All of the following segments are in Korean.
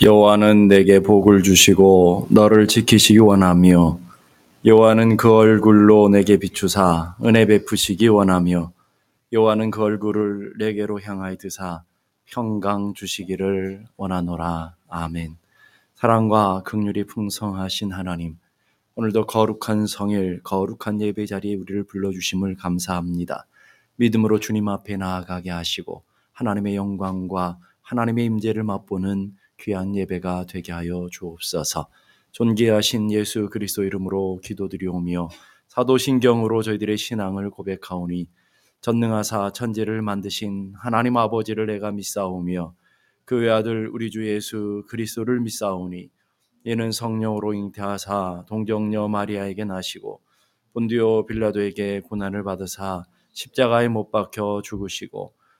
여호와는 내게 복을 주시고 너를 지키시기 원하며 여호와는 그 얼굴로 내게 비추사 은혜 베푸시기 원하며 여호와는 그 얼굴을 내게로 향하여 드사 평강 주시기를 원하노라 아멘. 사랑과 긍휼이 풍성하신 하나님 오늘도 거룩한 성일 거룩한 예배 자리에 우리를 불러 주심을 감사합니다. 믿음으로 주님 앞에 나아가게 하시고 하나님의 영광과 하나님의 임재를 맛보는 귀한 예배가 되게 하여 주옵소서. 존귀하신 예수 그리스도 이름으로 기도드리오며 사도신경으로 저희들의 신앙을 고백하오니 전능하사 천지를 만드신 하나님 아버지를 내가 믿사오며 그 외아들 우리 주 예수 그리스도를 믿사오니 이는 성령으로 잉태하사 동정녀 마리아에게 나시고 본디오 빌라도에게 고난을 받으사 십자가에 못 박혀 죽으시고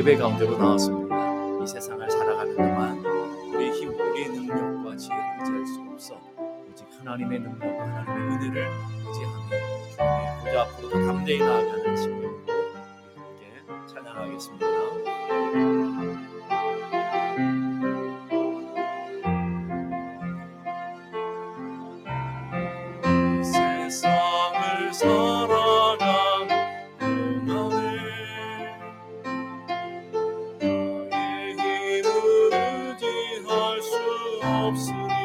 예배 가운데로 나왔습니다. 이 세상을 살아가는 동안 우리의 힘, 우리의 능력과 지혜를 의지할 수 없어 오직 하나님의 능력, 하나님의 은혜를 의지하며 주님의 보좌 앞으로 더 담대히 나아가는 심령으로 함께 찬양하겠습니다. 수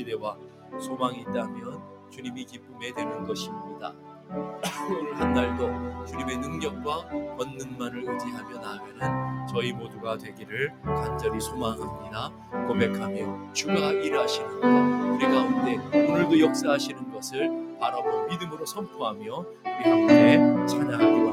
기대와 소망이 있다면 주님이 기쁨에 되는 것입니다. 오늘 한 날도 주님의 능력과 권능만을 의지하며 나아가는 저희 모두가 되기를 간절히 소망합니다. 고백하며 주가 일하시는 것, 우리 가운데 오늘도 역사하시는 것을 바라보 믿음으로 선포하며 우리 함께 찬양하기를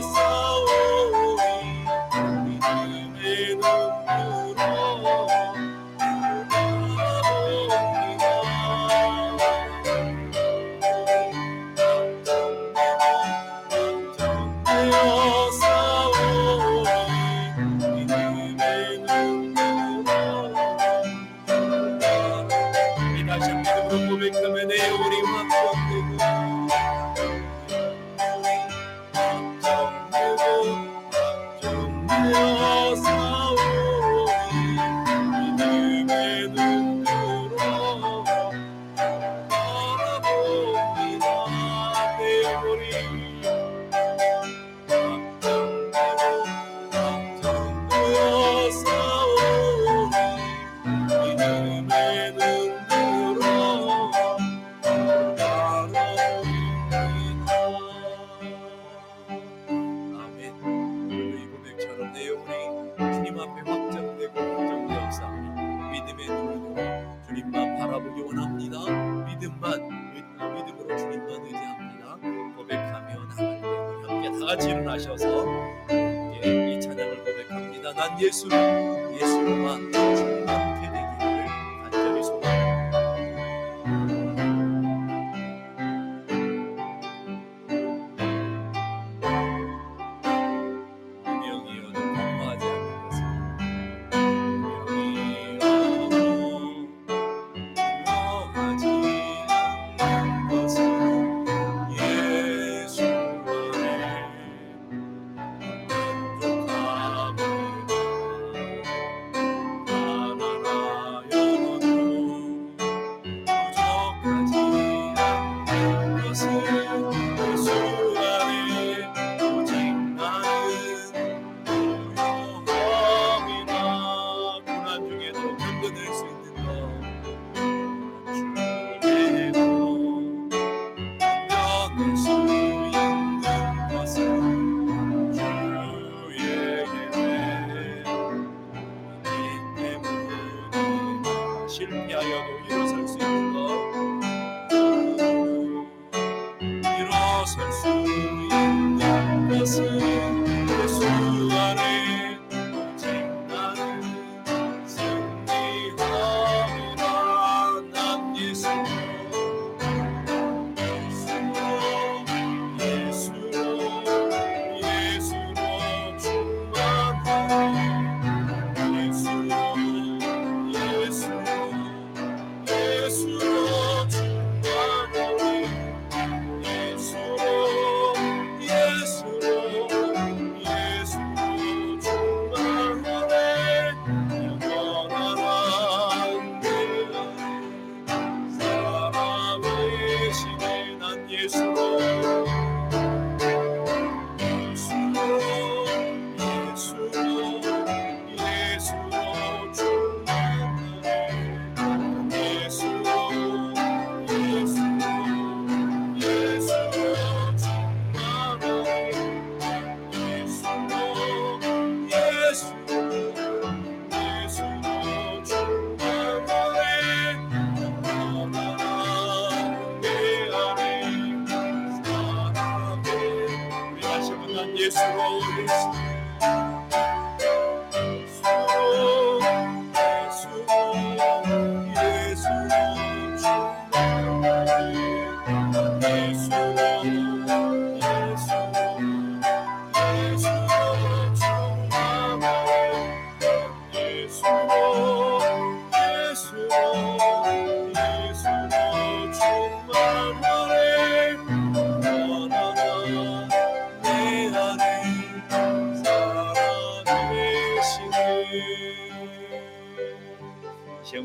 확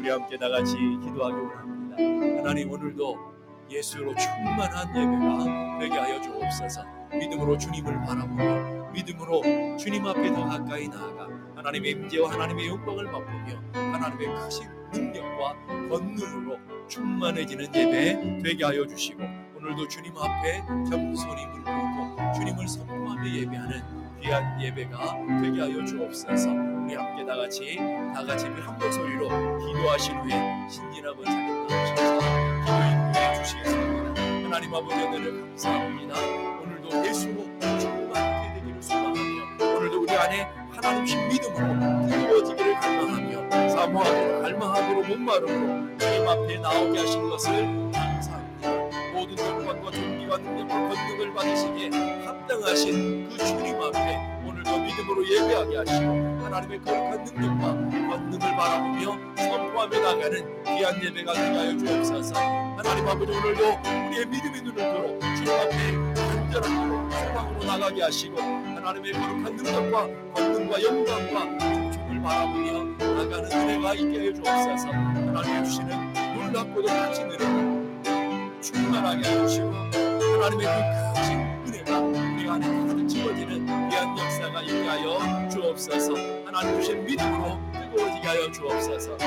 우리 함께 다 같이 기도하기 원합니다. 하나님 오늘도 예수로 충만한 예배가 되게 하여 주옵소서. 믿음으로 주님을 바라보며 믿음으로 주님 앞에 더 가까이 나아가 하나님의 임재와 하나님의 영광을 맛보며 하나님의 크신 능력과 권능으로 충만해지는 예배 되게 하여 주시고 오늘도 주님 앞에 겸손히 물고 주님을 선포하며 예배하는 귀한 예배가 되게 하여 주옵소서. 우리 함께 다 같이 다 같이 한 목소리로 기도하신 후에 신진아버 자님 나오셔서 기도 인도해 주시겠습니다. 하나님 아버지 은혜를 감사합니다. 오늘도 예수로 충만하게 되기를 소망하며 오늘도 우리 안에 하나님신 믿음으로 뜨거워지기를 갈망하며 사모하기로 갈망하기로 목마름으로 주님 앞에 나오게 하신 것을 감사합니다. 모든 영광과 존귀와 능력과 권능을 받으시기에 합당하신 그 주님 앞에 오늘도 믿음으로 예배하게 하시고 하나님의 거룩한 능력과 권능을 바라보며 선포하며 나가는 귀한 예배가 되게 하여 주옵소서 하나님 아버지 오늘도 우리의 믿음의 눈을 들어 주님 앞에 간절한 소망으로 나가게 하시고 하나님의 거룩한 능력과 권능과 영광과 능력을 바라보며 나가는 은혜가 있게 하여 주옵소서. 하나님의 주시는 놀랍고도 크신 은혜 충만하게 해주시고 하나님의 그 크신 은혜가 우리 안에 가득 채워지는 귀한 역사가 있게 하여 주옵소서. 하나님 주신 믿음으로 뜨거워지게 하여 주옵소서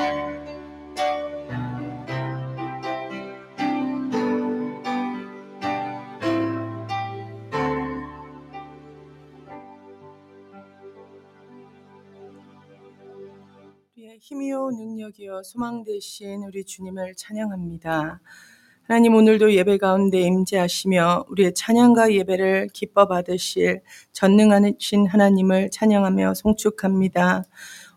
힘이요 능력이요 소망 되신 우리 주님을 찬양합니다. 하나님 오늘도 예배 가운데 임재하시며 우리의 찬양과 예배를 기뻐 받으실 전능하신 하나님을 찬양하며 송축합니다.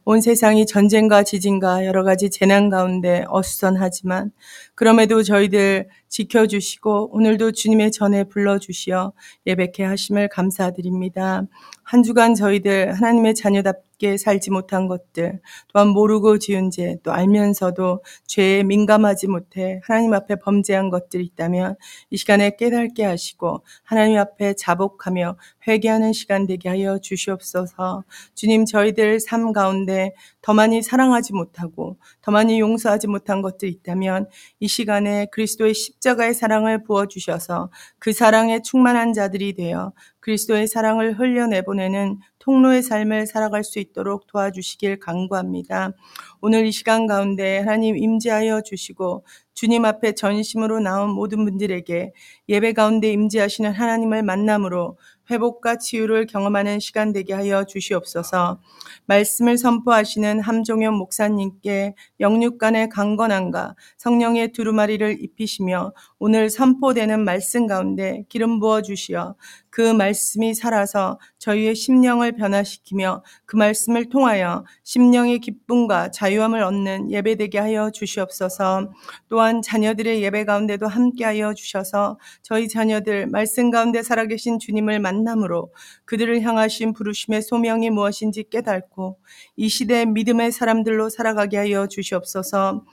온 세상이 전쟁과 지진과 여러 가지 재난 가운데 어수선하지만 그럼에도 저희들 지켜주시고 오늘도 주님의 전에 불러주시어 예배케 하심을 감사드립니다. 한 주간 저희들 하나님의 자녀답게 살지 못한 것들 또한 모르고 지은 죄 또 알면서도 죄에 민감하지 못해 하나님 앞에 범죄한 것들이 있다면 이 시간에 깨닫게 하시고 하나님 앞에 자복하며 회개하는 시간 되게 하여 주시옵소서 주님 저희들 삶 가운데 더 많이 사랑하지 못하고 더 많이 용서하지 못한 것들이 있다면 이 시간에 그리스도의 십자가의 사랑을 부어주셔서 그 사랑에 충만한 자들이 되어 그리스도의 사랑을 흘려내보내는 통로의 삶을 살아갈 수 있도록 도와주시길 간구합니다. 오늘 이 시간 가운데 하나님 임재하여 주시고 주님 앞에 전심으로 나온 모든 분들에게 예배 가운데 임재하시는 하나님을 만남으로 회복과 치유를 경험하는 시간 되게 하여 주시옵소서. 말씀을 선포하시는 함종현 목사님께 영육간의 강건함과 성령의 두루마리를 입히시며 오늘 선포되는 말씀 가운데 기름 부어 주시어 그 말씀이 살아서 저희의 심령을 변화시키며 그 말씀을 통하여 심령의 기쁨과 자유함을 얻는 예배되게 하여 주시옵소서. 또한 자녀들의 예배 가운데도 함께하여 주셔서 저희 자녀들 말씀 가운데 살아계신 주님을 만남으로 그들을 향하신 부르심의 소명이 무엇인지 깨닫고 이 시대 믿음의 사람들로 살아가게 하여 주시옵소서.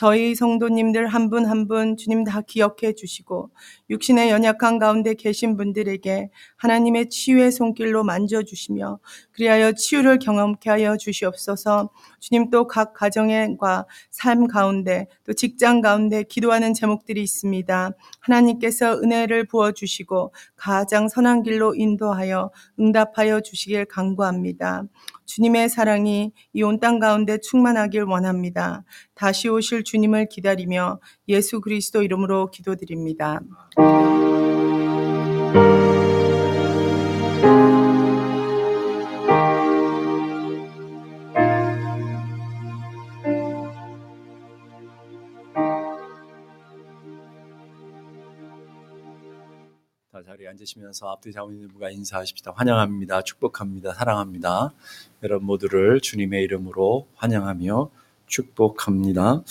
저희 성도님들 한 분 한 분 주님 다 기억해 주시고 육신의 연약한 가운데 계신 분들에게 하나님의 치유의 손길로 만져 주시며 그리하여 치유를 경험케 하여 주시옵소서. 주님 또 각 가정과 삶 가운데 또 직장 가운데 기도하는 제목들이 있습니다. 하나님께서 은혜를 부어 주시고 가장 선한 길로 인도하여 응답하여 주시길 간구합니다. 주님의 사랑이 이 온 땅 가운데 충만하길 원합니다. 다시 오실 주님을 기다리며 예수 그리스도 이름으로 기도드립니다. 앉으시면서 앞뒤 장로님과 인사하십시다. 환영합니다. 축복합니다. 사랑합니다. 여러분 모두를 주님의 이름으로 환영하며 축복합니다.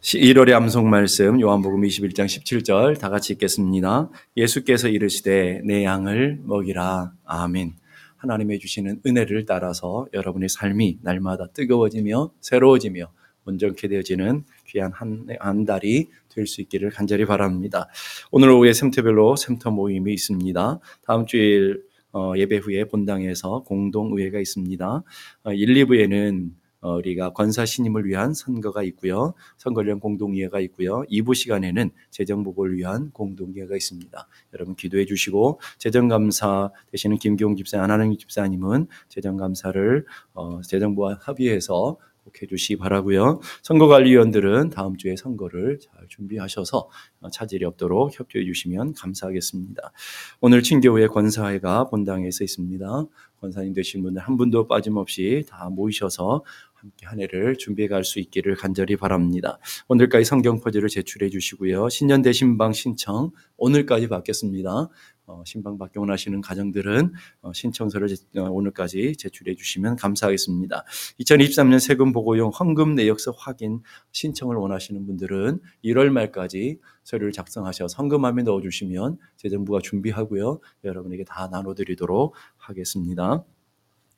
1월의 암송 말씀 요한복음 21장 17절 다 같이 읽겠습니다. 예수께서 이르시되 내 양을 먹이라. 아멘. 하나님의 주시는 은혜를 따라서 여러분의 삶이 날마다 뜨거워지며 새로워지며 온전케 되어지는 귀한 한, 한 달이 될 수 있기를 간절히 바랍니다. 오늘 오후에 샘터별로 샘터 모임이 있습니다. 다음 주일 어, 예배 후에 본당에서 공동의회가 있습니다. 어, 1, 2부에는 어, 우리가 권사 신임을 위한 선거가 있고요. 선거령 공동의회가 있고요. 2부 시간에는 재정복을 위한 공동의회가 있습니다. 여러분 기도해 주시고 재정 감사 되시는 김기용 집사, 안하능 집사님은 재정 감사를 어, 재정부와 협의해서 꼭 해주시기 바라고요. 선거관리위원들은 다음 주에 선거를 잘 준비하셔서 어, 차질이 없도록 협조해 주시면 감사하겠습니다. 오늘 친교회 권사회가 본당에서 있습니다. 권사님 되신 분들 한 분도 빠짐없이 다 모이셔서 함께 한 해를 준비해 갈 수 있기를 간절히 바랍니다. 오늘까지 성경 퍼즐을 제출해 주시고요. 신년 대신방 신청 오늘까지 받겠습니다. 어, 신방 받기 원하시는 가정들은 어, 신청서를 제, 어, 오늘까지 제출해 주시면 감사하겠습니다. 2023년 세금 보고용 헌금 내역서 확인 신청을 원하시는 분들은 1월 말까지 서류를 작성하셔서 헌금함에 넣어주시면 재정부가 준비하고요. 여러분에게 다 나눠드리도록 하겠습니다.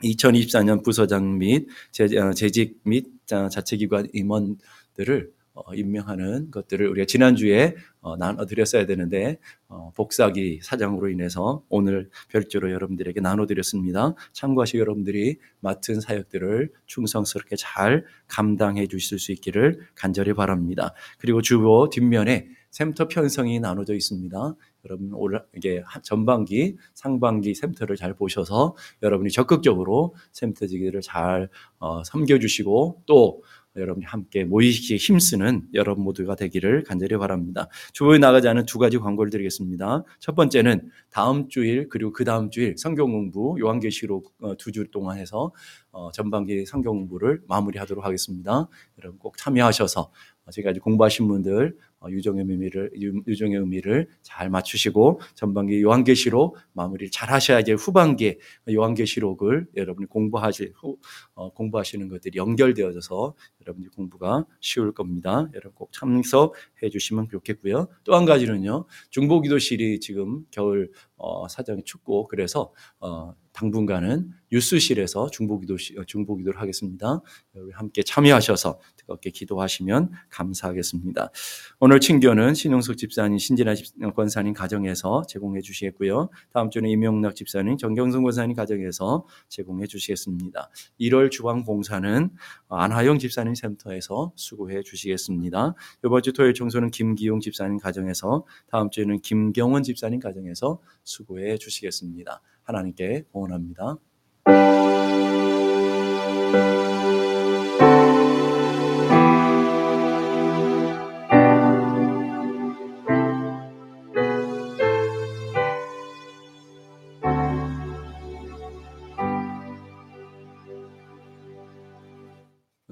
2024년 부서장 및 재- 재직 및 자체기관 임원들을 어, 임명하는 것들을 우리가 지난주에 어, 나눠드렸어야 되는데 어, 복사기 사장으로 인해서 오늘 별도로 여러분들에게 나눠드렸습니다. 참고하시고 여러분들이 맡은 사역들을 충성스럽게 잘 감당해 주실 수 있기를 간절히 바랍니다. 그리고 주보 뒷면에 샘터 편성이 나눠져 있습니다. 여러분 올 이게 하- 전반기, 상반기 샘터를 잘 보셔서 여러분이 적극적으로 샘터 지기를 잘 어, 섬겨주시고 또 여러분이 함께 모이기에 힘쓰는 여러분 모두가 되기를 간절히 바랍니다. 주보에 나가지 않은 두 가지 광고를 드리겠습니다. 첫 번째는 다음 주일 그리고 그 다음 주일 성경 공부 요한계시록 어, 두주 동안 해서 어, 전반기 성경 공부를 마무리하도록 하겠습니다. 여러분 꼭 참여하셔서 어, 지금까지 공부하신 분들 어, 유종의 의미를 유- 유종의 의미를 잘 맞추시고 전반기 요한계시록 마무리를 잘 하셔야지 후반기에 요한계시록을 여러분이 공부하실 후, 어, 공부하시는 것들이 연결되어져서 여러분이 공부가 쉬울 겁니다. 여러분 꼭 참석해 주시면 좋겠고요. 또 한 가지는요. 중보기도실이 지금 겨울 어, 사정이 춥고 그래서 어, 당분간은 뉴스실에서 중보기도 중보기도를 하겠습니다. 여러분 함께 참여하셔서 뜨겁게 기도하시면 감사하겠습니다. 오늘 친교는 신용석 집사님, 신진아 집, 권사님 가정에서 제공해 주시겠고요. 다음 주는 임용락 집사님, 정경성 권사님 가정에서 제공해 주시겠습니다. 1월 주방 봉사는 안하영 집사님 센터에서 수고해 주시겠습니다. 이번 주 토요일 청소는 김기용 집사님 가정에서 다음 주에는 김경원 집사님 가정에서 수고해 주시겠습니다. 하나님께 원합니다.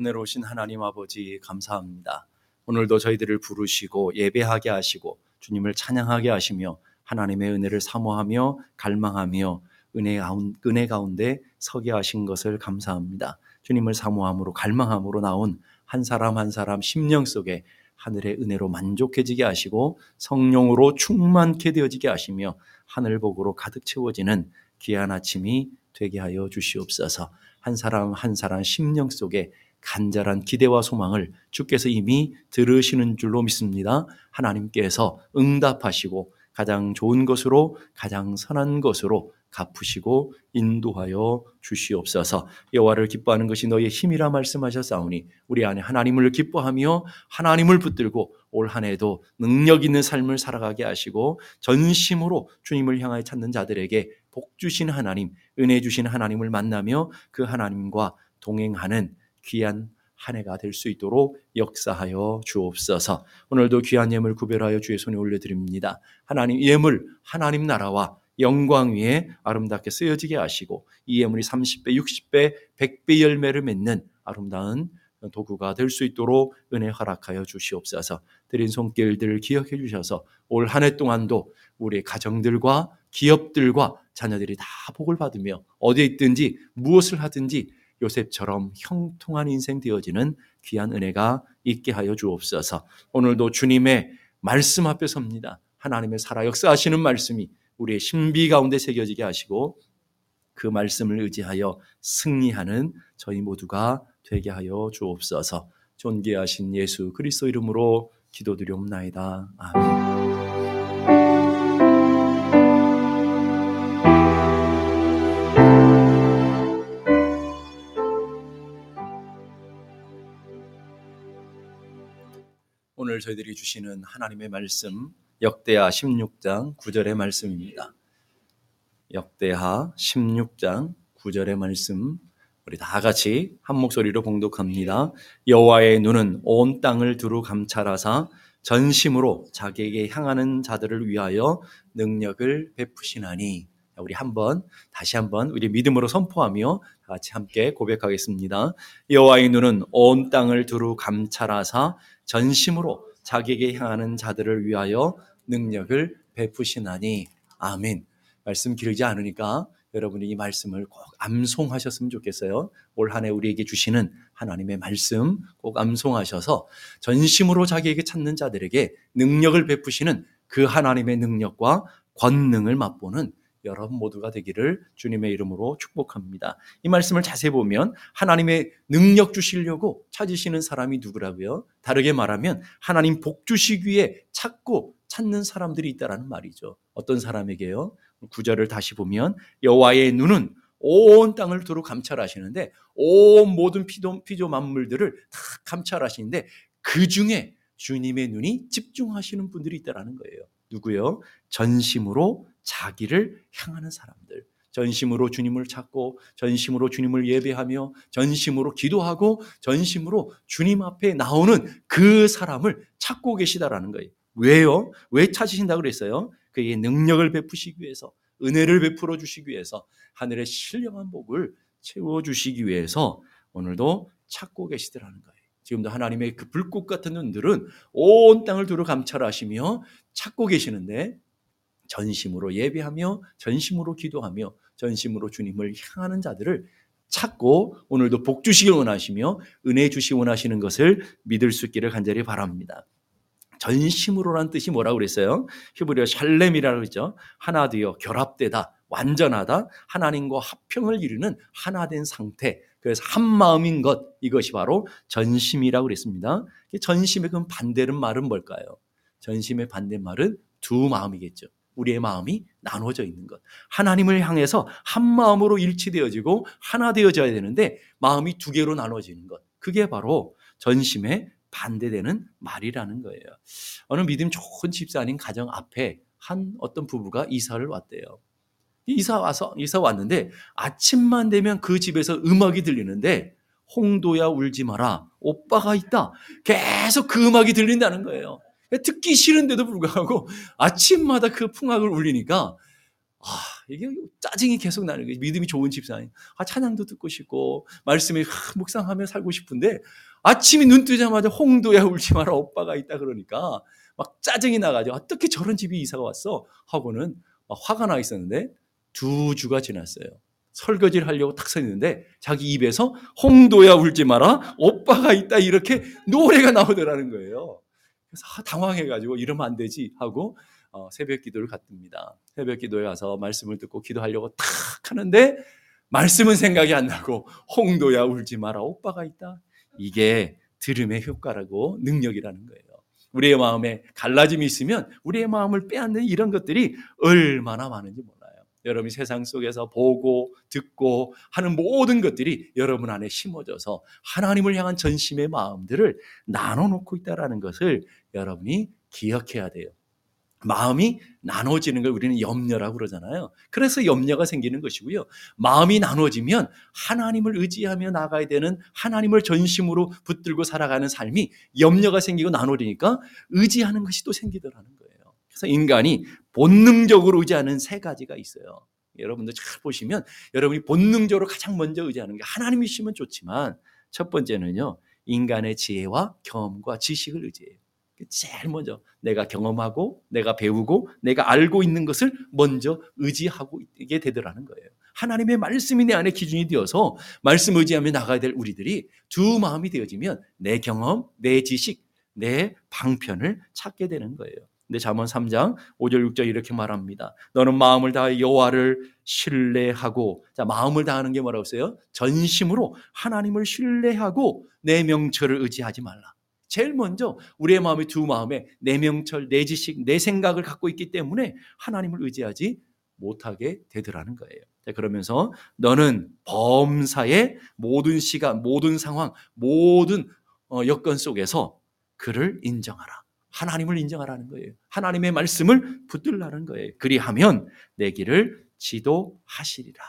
은혜로우신 하나님 아버지 감사합니다. 오늘도 저희들을 부르시고 예배하게 하시고 주님을 찬양하게 하시며 하나님의 은혜를 사모하며 갈망하며 은혜 은혜 가운데 서게 하신 것을 감사합니다. 주님을 사모함으로 갈망함으로 나온 한 사람 한 사람 심령 속에 하늘의 은혜로 만족해지게 하시고 성령으로 충만케 되어지게 하시며 하늘 복으로 가득 채워지는 귀한 아침이 되게 하여 주시옵소서. 한 사람 한 사람 심령 속에 간절한 기대와 소망을 주께서 이미 들으시는 줄로 믿습니다. 하나님께서 응답하시고 가장 좋은 것으로 가장 선한 것으로 갚으시고 인도하여 주시옵소서. 여호와를 기뻐하는 것이 너의 힘이라 말씀하셨사오니 우리 안에 하나님을 기뻐하며 하나님을 붙들고 올 한해도 능력 있는 삶을 살아가게 하시고 전심으로 주님을 향하여 찾는 자들에게 복 주신 하나님, 은혜 주신 하나님을 만나며 그 하나님과 동행하는 귀한 한 해가 될 수 있도록 역사하여 주옵소서. 오늘도 귀한 예물 구별하여 주의 손에 올려드립니다. 하나님 예물 하나님 나라와 영광 위에 아름답게 쓰여지게 하시고 이 예물이 30배, 60배, 100배 열매를 맺는 아름다운 도구가 될 수 있도록 은혜 허락하여 주시옵소서. 드린 손길들을 기억해 주셔서 올 한 해 동안도 우리 가정들과 기업들과 자녀들이 다 복을 받으며 어디에 있든지 무엇을 하든지 요셉처럼 형통한 인생 되어지는 귀한 은혜가 있게 하여 주옵소서. 오늘도 주님의 말씀 앞에 섭니다. 하나님의 살아 역사하시는 말씀이 우리의 신비 가운데 새겨지게 하시고 그 말씀을 의지하여 승리하는 저희 모두가 되게 하여 주옵소서. 존귀하신 예수 그리스도 이름으로 기도드리옵나이다. 아멘. 오늘 저희들이 주시는 하나님의 말씀 역대하 16장 9절의 말씀입니다. 역대하 16장 9절의 말씀 우리 다 같이 한 목소리로 봉독합니다. 여호와의 눈은 온 땅을 두루 감찰하사 전심으로 자기에게 향하는 자들을 위하여 능력을 베푸시나니 우리 한번 다시 한번 우리 믿음으로 선포하며 다 같이 함께 고백하겠습니다. 여호와의 눈은 온 땅을 두루 감찰하사 전심으로 자기에게 향하는 자들을 위하여 능력을 베푸시나니 아멘. 말씀 길지 않으니까 여러분이 이 말씀을 꼭 암송하셨으면 좋겠어요. 올 한 해 우리에게 주시는 하나님의 말씀 꼭 암송하셔서 전심으로 자기에게 찾는 자들에게 능력을 베푸시는 그 하나님의 능력과 권능을 맛보는 여러분 모두가 되기를 주님의 이름으로 축복합니다. 이 말씀을 자세히 보면 하나님의 능력 주시려고 찾으시는 사람이 누구라고요? 다르게 말하면 하나님 복 주시기 위해 찾고 찾는 사람들이 있다라는 말이죠. 어떤 사람에게요? 구절을 다시 보면 여호와의 눈은 온 땅을 두루 감찰하시는데 온 모든 피조, 피조 만물들을 다 감찰하시는데 그 중에 주님의 눈이 집중하시는 분들이 있다라는 거예요. 누구요? 전심으로 자기를 향하는 사람들. 전심으로 주님을 찾고 전심으로 주님을 예배하며 전심으로 기도하고 전심으로 주님 앞에 나오는 그 사람을 찾고 계시다라는 거예요. 왜요? 왜 찾으신다고 그랬어요? 그에게 능력을 베푸시기 위해서 은혜를 베풀어 주시기 위해서 하늘의 신령한 복을 채워 주시기 위해서 오늘도 찾고 계시더라는 거예요. 지금도 하나님의 그 불꽃 같은 눈들은 온 땅을 두루 감찰하시며 찾고 계시는데 전심으로 예배하며 전심으로 기도하며 전심으로 주님을 향하는 자들을 찾고 오늘도 복 주시길 원하시며 은혜 주시 원하시는 것을 믿을 수 있기를 간절히 바랍니다. 전심으로란 뜻이 뭐라고 그랬어요? 히브리어 샬렘이라고 그러죠. 하나 되어 결합되다, 완전하다, 하나님과 합평을 이루는 하나 된 상태. 그래서 한 마음인 것 이것이 바로 전심이라고 그랬습니다. 전심의 그 반대는 말은 뭘까요? 전심의 반대말은 두 마음이겠죠. 우리의 마음이 나눠져 있는 것. 하나님을 향해서 한 마음으로 일치되어지고 하나 되어져야 되는데 마음이 두 개로 나눠지는 것. 그게 바로 전심의 반대되는 말이라는 거예요. 어느 믿음 좋은 집사님 가정 앞에 한 어떤 부부가 이사를 왔대요. 이사 와서 이사 왔는데 아침만 되면 그 집에서 음악이 들리는데 홍도야 울지 마라 오빠가 있다 계속 그 음악이 들린다는 거예요. 듣기 싫은데도 불구하고 아침마다 그 풍악을 울리니까 아, 이게 짜증이 계속 나는 거예요. 믿음이 좋은 집사님. 아, 찬양도 듣고 싶고, 말씀에 묵상하며 살고 싶은데, 아침이 눈 뜨자마자 홍도야 울지 마라 오빠가 있다 그러니까, 막 짜증이 나가지고, 어떻게 저런 집이 이사가 왔어? 하고는 화가 나 있었는데, 두 주가 지났어요. 설거지를 하려고 탁 서 있는데, 자기 입에서 홍도야 울지 마라 오빠가 있다 이렇게 노래가 나오더라는 거예요. 그래서 당황해가지고 이러면 안 되지 하고 어, 새벽 기도를 갔답니다. 새벽 기도에 가서 말씀을 듣고 기도하려고 탁 하는데 말씀은 생각이 안 나고 홍도야 울지 마라 오빠가 있다. 이게 들음의 효과라고 능력이라는 거예요. 우리의 마음에 갈라짐이 있으면 우리의 마음을 빼앗는 이런 것들이 얼마나 많은지 몰라요. 여러분이 세상 속에서 보고 듣고 하는 모든 것들이 여러분 안에 심어져서 하나님을 향한 전심의 마음들을 나눠놓고 있다는 것을 여러분이 기억해야 돼요. 마음이 나눠지는 걸 우리는 염려라고 그러잖아요. 그래서 염려가 생기는 것이고요. 마음이 나눠지면 하나님을 의지하며 나가야 되는 하나님을 전심으로 붙들고 살아가는 삶이 염려가 생기고 나눠지니까 의지하는 것이 또 생기더라는 거예요. 그래서 인간이 본능적으로 의지하는 세 가지가 있어요. 여러분들 잘 보시면 여러분이 본능적으로 가장 먼저 의지하는 게 하나님이시면 좋지만 첫 번째는요. 인간의 지혜와 경험과 지식을 의지해요. 제일 먼저 내가 경험하고 내가 배우고 내가 알고 있는 것을 먼저 의지하고 있게 되더라는 거예요. 하나님의 말씀이 내 안에 기준이 되어서 말씀 의지하며 나가야 될 우리들이 두 마음이 되어지면 내 경험, 내 지식, 내 방편을 찾게 되는 거예요. 근데 잠언 3장 5절 6절 이렇게 말합니다. 너는 마음을 다해 여호와를 신뢰하고 자 마음을 다하는 게 뭐라고 했어요? 전심으로 하나님을 신뢰하고 내 명철을 의지하지 말라. 제일 먼저 우리의 마음이 두 마음에 내 명철, 내 지식, 내 생각을 갖고 있기 때문에 하나님을 의지하지 못하게 되더라는 거예요. 자, 그러면서 너는 범사의 모든 시간, 모든 상황, 모든 어, 여건 속에서 그를 인정하라. 하나님을 인정하라는 거예요. 하나님의 말씀을 붙들라는 거예요. 그리하면 내 길을 지도하시리라.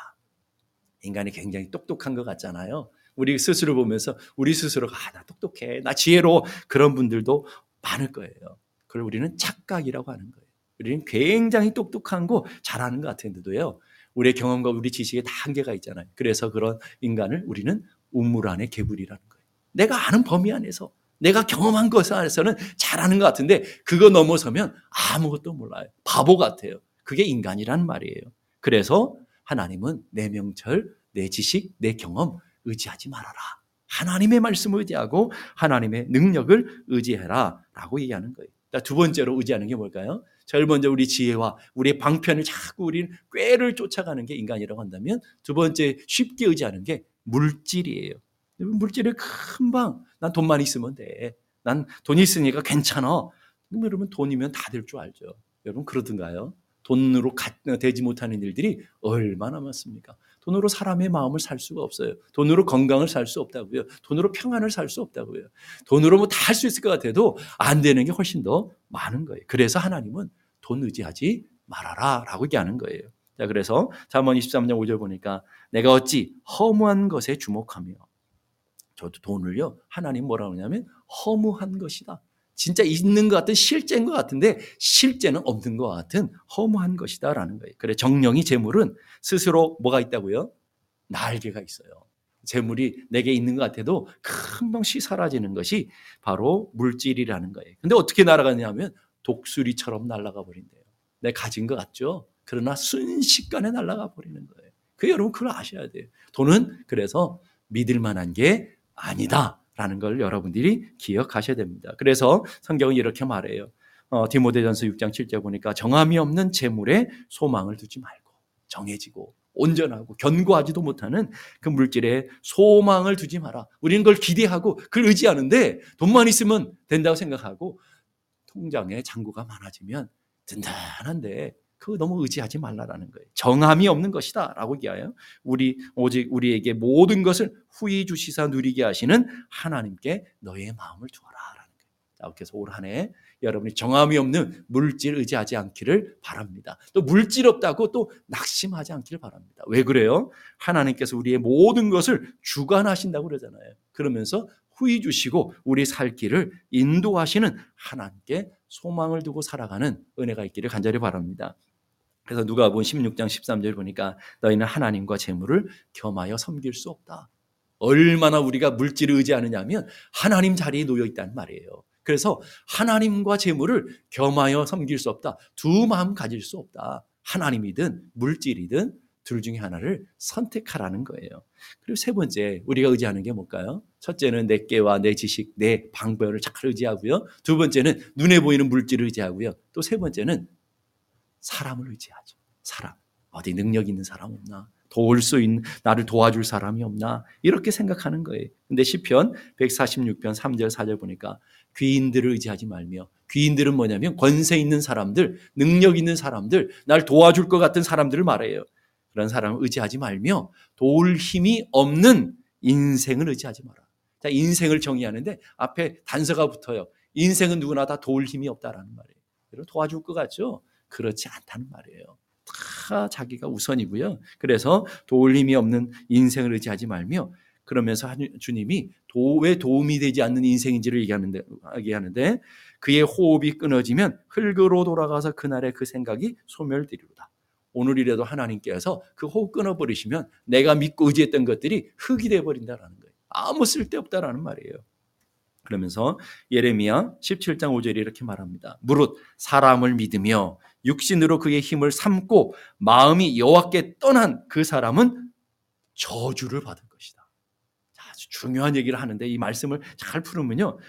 인간이 굉장히 똑똑한 것 같잖아요. 우리 스스로 보면서 우리 스스로가 아, 나 똑똑해, 나 지혜로 그런 분들도 많을 거예요. 그걸 우리는 착각이라고 하는 거예요. 우리는 굉장히 똑똑한 거 잘하는 것 같은데도요. 우리의 경험과 우리 지식에 다 한계가 있잖아요. 그래서 그런 인간을 우리는 우물 안에 개불이라는 거예요. 내가 아는 범위 안에서 내가 경험한 것 안에서는 잘하는 것 같은데 그거 넘어서면 아무것도 몰라요. 바보 같아요. 그게 인간이란 말이에요. 그래서 하나님은 내 명철, 내 지식, 내 경험 의지하지 말아라. 하나님의 말씀을 의지하고 하나님의 능력을 의지해라 라고 얘기하는 거예요. 두 번째로 의지하는 게 뭘까요? 제일 먼저 우리 지혜와 우리의 방편을 자꾸 우리는 꾀를 쫓아가는 게 인간이라고 한다면 두 번째 쉽게 의지하는 게 물질이에요. 물질을 금방 난 돈만 있으면 돼. 난 돈이 있으니까 괜찮아. 여러분 돈이면 다 될 줄 알죠. 여러분 그러든가요? 돈으로 되지 못하는 일들이 얼마나 많습니까? 돈으로 사람의 마음을 살 수가 없어요. 돈으로 건강을 살 수 없다고요. 돈으로 평안을 살 수 없다고요. 돈으로 뭐 다 할 수 있을 것 같아도 안 되는 게 훨씬 더 많은 거예요. 그래서 하나님은 돈 의지하지 말아라 라고 얘기하는 거예요. 자, 그래서 잠언 23장 5절 보니까 내가 어찌 허무한 것에 주목하며 저도 돈을요, 하나님 뭐라고 하냐면 허무한 것이다. 진짜 있는 것 같은 실제인 것 같은데 실제는 없는 것 같은 허무한 것이다라는 거예요. 그래 정령이 재물은 스스로 뭐가 있다고요? 날개가 있어요. 재물이 내게 있는 것 같아도 금방 쉬 사라지는 것이 바로 물질이라는 거예요. 근데 어떻게 날아가냐면 독수리처럼 날아가 버린대요. 내 가진 것 같죠? 그러나 순식간에 날아가 버리는 거예요. 그 여러분 그걸 아셔야 돼요. 돈은 그래서 믿을 만한 게 아니다. 라는 걸 여러분들이 기억하셔야 됩니다. 그래서 성경은 이렇게 말해요. 어, 디모데전서 6장 7절 보니까 정함이 없는 재물에 소망을 두지 말고 정해지고 온전하고 견고하지도 못하는 그 물질에 소망을 두지 마라. 우리는 그걸 기대하고 그걸 의지하는데 돈만 있으면 된다고 생각하고 통장에 잔고가 많아지면 든든한데 그거 너무 의지하지 말라라는 거예요. 정함이 없는 것이다 라고 얘기하여 우리 오직 우리에게 모든 것을 후히 주시사 누리게 하시는 하나님께 너의 마음을 두어라 라는 거예요. 자, 그래서 올 한 해 여러분이 정함이 없는 물질 의지하지 않기를 바랍니다. 또 물질 없다고 또 낙심하지 않기를 바랍니다. 왜 그래요? 하나님께서 우리의 모든 것을 주관하신다고 그러잖아요. 그러면서 후히 주시고 우리 살 길을 인도하시는 하나님께 소망을 두고 살아가는 은혜가 있기를 간절히 바랍니다. 그래서 누가 본 16장 13절 보니까 너희는 하나님과 재물을 겸하여 섬길 수 없다. 얼마나 우리가 물질을 의지하느냐 하면 하나님 자리에 놓여 있다는 말이에요. 그래서 하나님과 재물을 겸하여 섬길 수 없다. 두 마음 가질 수 없다. 하나님이든 물질이든 둘 중에 하나를 선택하라는 거예요. 그리고 세 번째 우리가 의지하는 게 뭘까요? 첫째는 내 깨와 내 지식, 내 방법을 잘 의지하고요. 두 번째는 눈에 보이는 물질을 의지하고요. 또 세 번째는 사람을 의지하죠. 사람. 어디 능력 있는 사람 없나? 도울 수 있는 나를 도와줄 사람이 없나? 이렇게 생각하는 거예요. 근데 시편 146편 3절 4절 보니까 귀인들을 의지하지 말며 귀인들은 뭐냐면 권세 있는 사람들, 능력 있는 사람들, 날 도와줄 것 같은 사람들을 말해요. 그런 사람을 의지하지 말며 도울 힘이 없는 인생을 의지하지 마라. 자, 인생을 정의하는데 앞에 단서가 붙어요. 인생은 누구나 다 도울 힘이 없다라는 말이에요. 도와줄 것 같죠? 그렇지 않다는 말이에요. 다 자기가 우선이고요. 그래서 도울 힘이 없는 인생을 의지하지 말며 그러면서 주님이 도 왜 도움이 되지 않는 인생인지를 얘기하는데, 얘기하는데 그의 호흡이 끊어지면 흙으로 돌아가서 그날의 그 생각이 소멸되리로다. 오늘이라도 하나님께서 그 호흡 끊어버리시면 내가 믿고 의지했던 것들이 흙이 되어버린다라는 거예요. 아무 쓸데없다라는 말이에요. 그러면서 예레미야 17장 5절에 이렇게 말합니다. 무릇 사람을 믿으며 육신으로 그의 힘을 삼고 마음이 여호와께 떠난 그 사람은 저주를 받을 것이다. 아주 중요한 얘기를 하는데 이 말씀을 잘 풀으면요.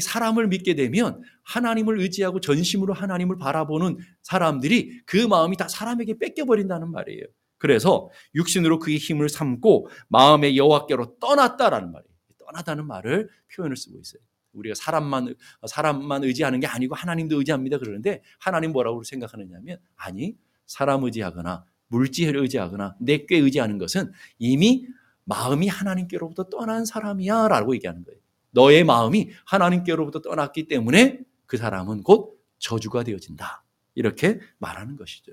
사람을 믿게 되면 하나님을 의지하고 전심으로 하나님을 바라보는 사람들이 그 마음이 다 사람에게 뺏겨버린다는 말이에요. 그래서 육신으로 그의 힘을 삼고 마음의 여호와께로 떠났다라는 말이에요. 떠나다는 말을 표현을 쓰고 있어요. 우리가 사람만 사람만 의지하는 게 아니고 하나님도 의지합니다 그러는데 하나님 뭐라고 생각하느냐면 아니 사람 의지하거나 물질을 의지하거나 내께 의지하는 것은 이미 마음이 하나님께로부터 떠난 사람이야라고 얘기하는 거예요. 너의 마음이 하나님께로부터 떠났기 때문에 그 사람은 곧 저주가 되어진다. 이렇게 말하는 것이죠.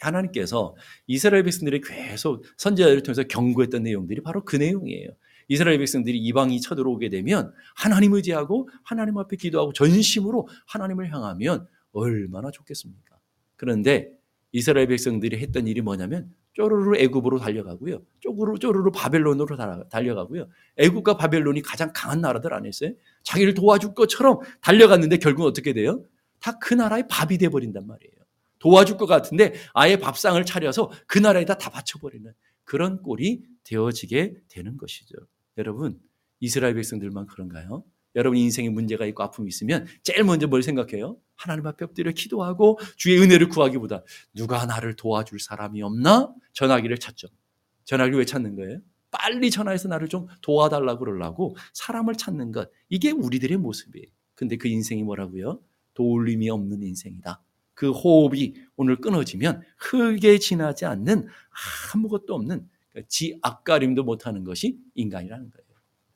하나님께서 이스라엘 백성들이 계속 선지자들을 통해서 경고했던 내용들이 바로 그 내용이에요. 이스라엘 백성들이 이방이 쳐들어오게 되면 하나님 의지하고 하나님 앞에 기도하고 전심으로 하나님을 향하면 얼마나 좋겠습니까? 그런데 이스라엘 백성들이 했던 일이 뭐냐면 쪼르르 애굽으로 달려가고요. 쪼르르 쪼르르 바벨론으로 달려가고요. 애굽과 바벨론이 가장 강한 나라들 아니었어요? 자기를 도와줄 것처럼 달려갔는데 결국은 어떻게 돼요? 다 그 나라의 밥이 돼 버린단 말이에요. 도와줄 것 같은데 아예 밥상을 차려서 그 나라에다 다 바쳐버리는 그런 꼴이 되어지게 되는 것이죠. 여러분, 이스라엘 백성들만 그런가요? 여러분 인생에 문제가 있고 아픔이 있으면 제일 먼저 뭘 생각해요? 하나님 앞에 엎드려 기도하고 주의 은혜를 구하기보다 누가 나를 도와줄 사람이 없나? 전화기를 찾죠. 전화기를 왜 찾는 거예요? 빨리 전화해서 나를 좀 도와달라고 그러려고 사람을 찾는 것. 이게 우리들의 모습이에요. 근데 그 인생이 뭐라고요? 도울림이 없는 인생이다. 그 호흡이 오늘 끊어지면 흙에 지나지 않는 아무것도 없는 지 앞가림도 못하는 것이 인간이라는 거예요.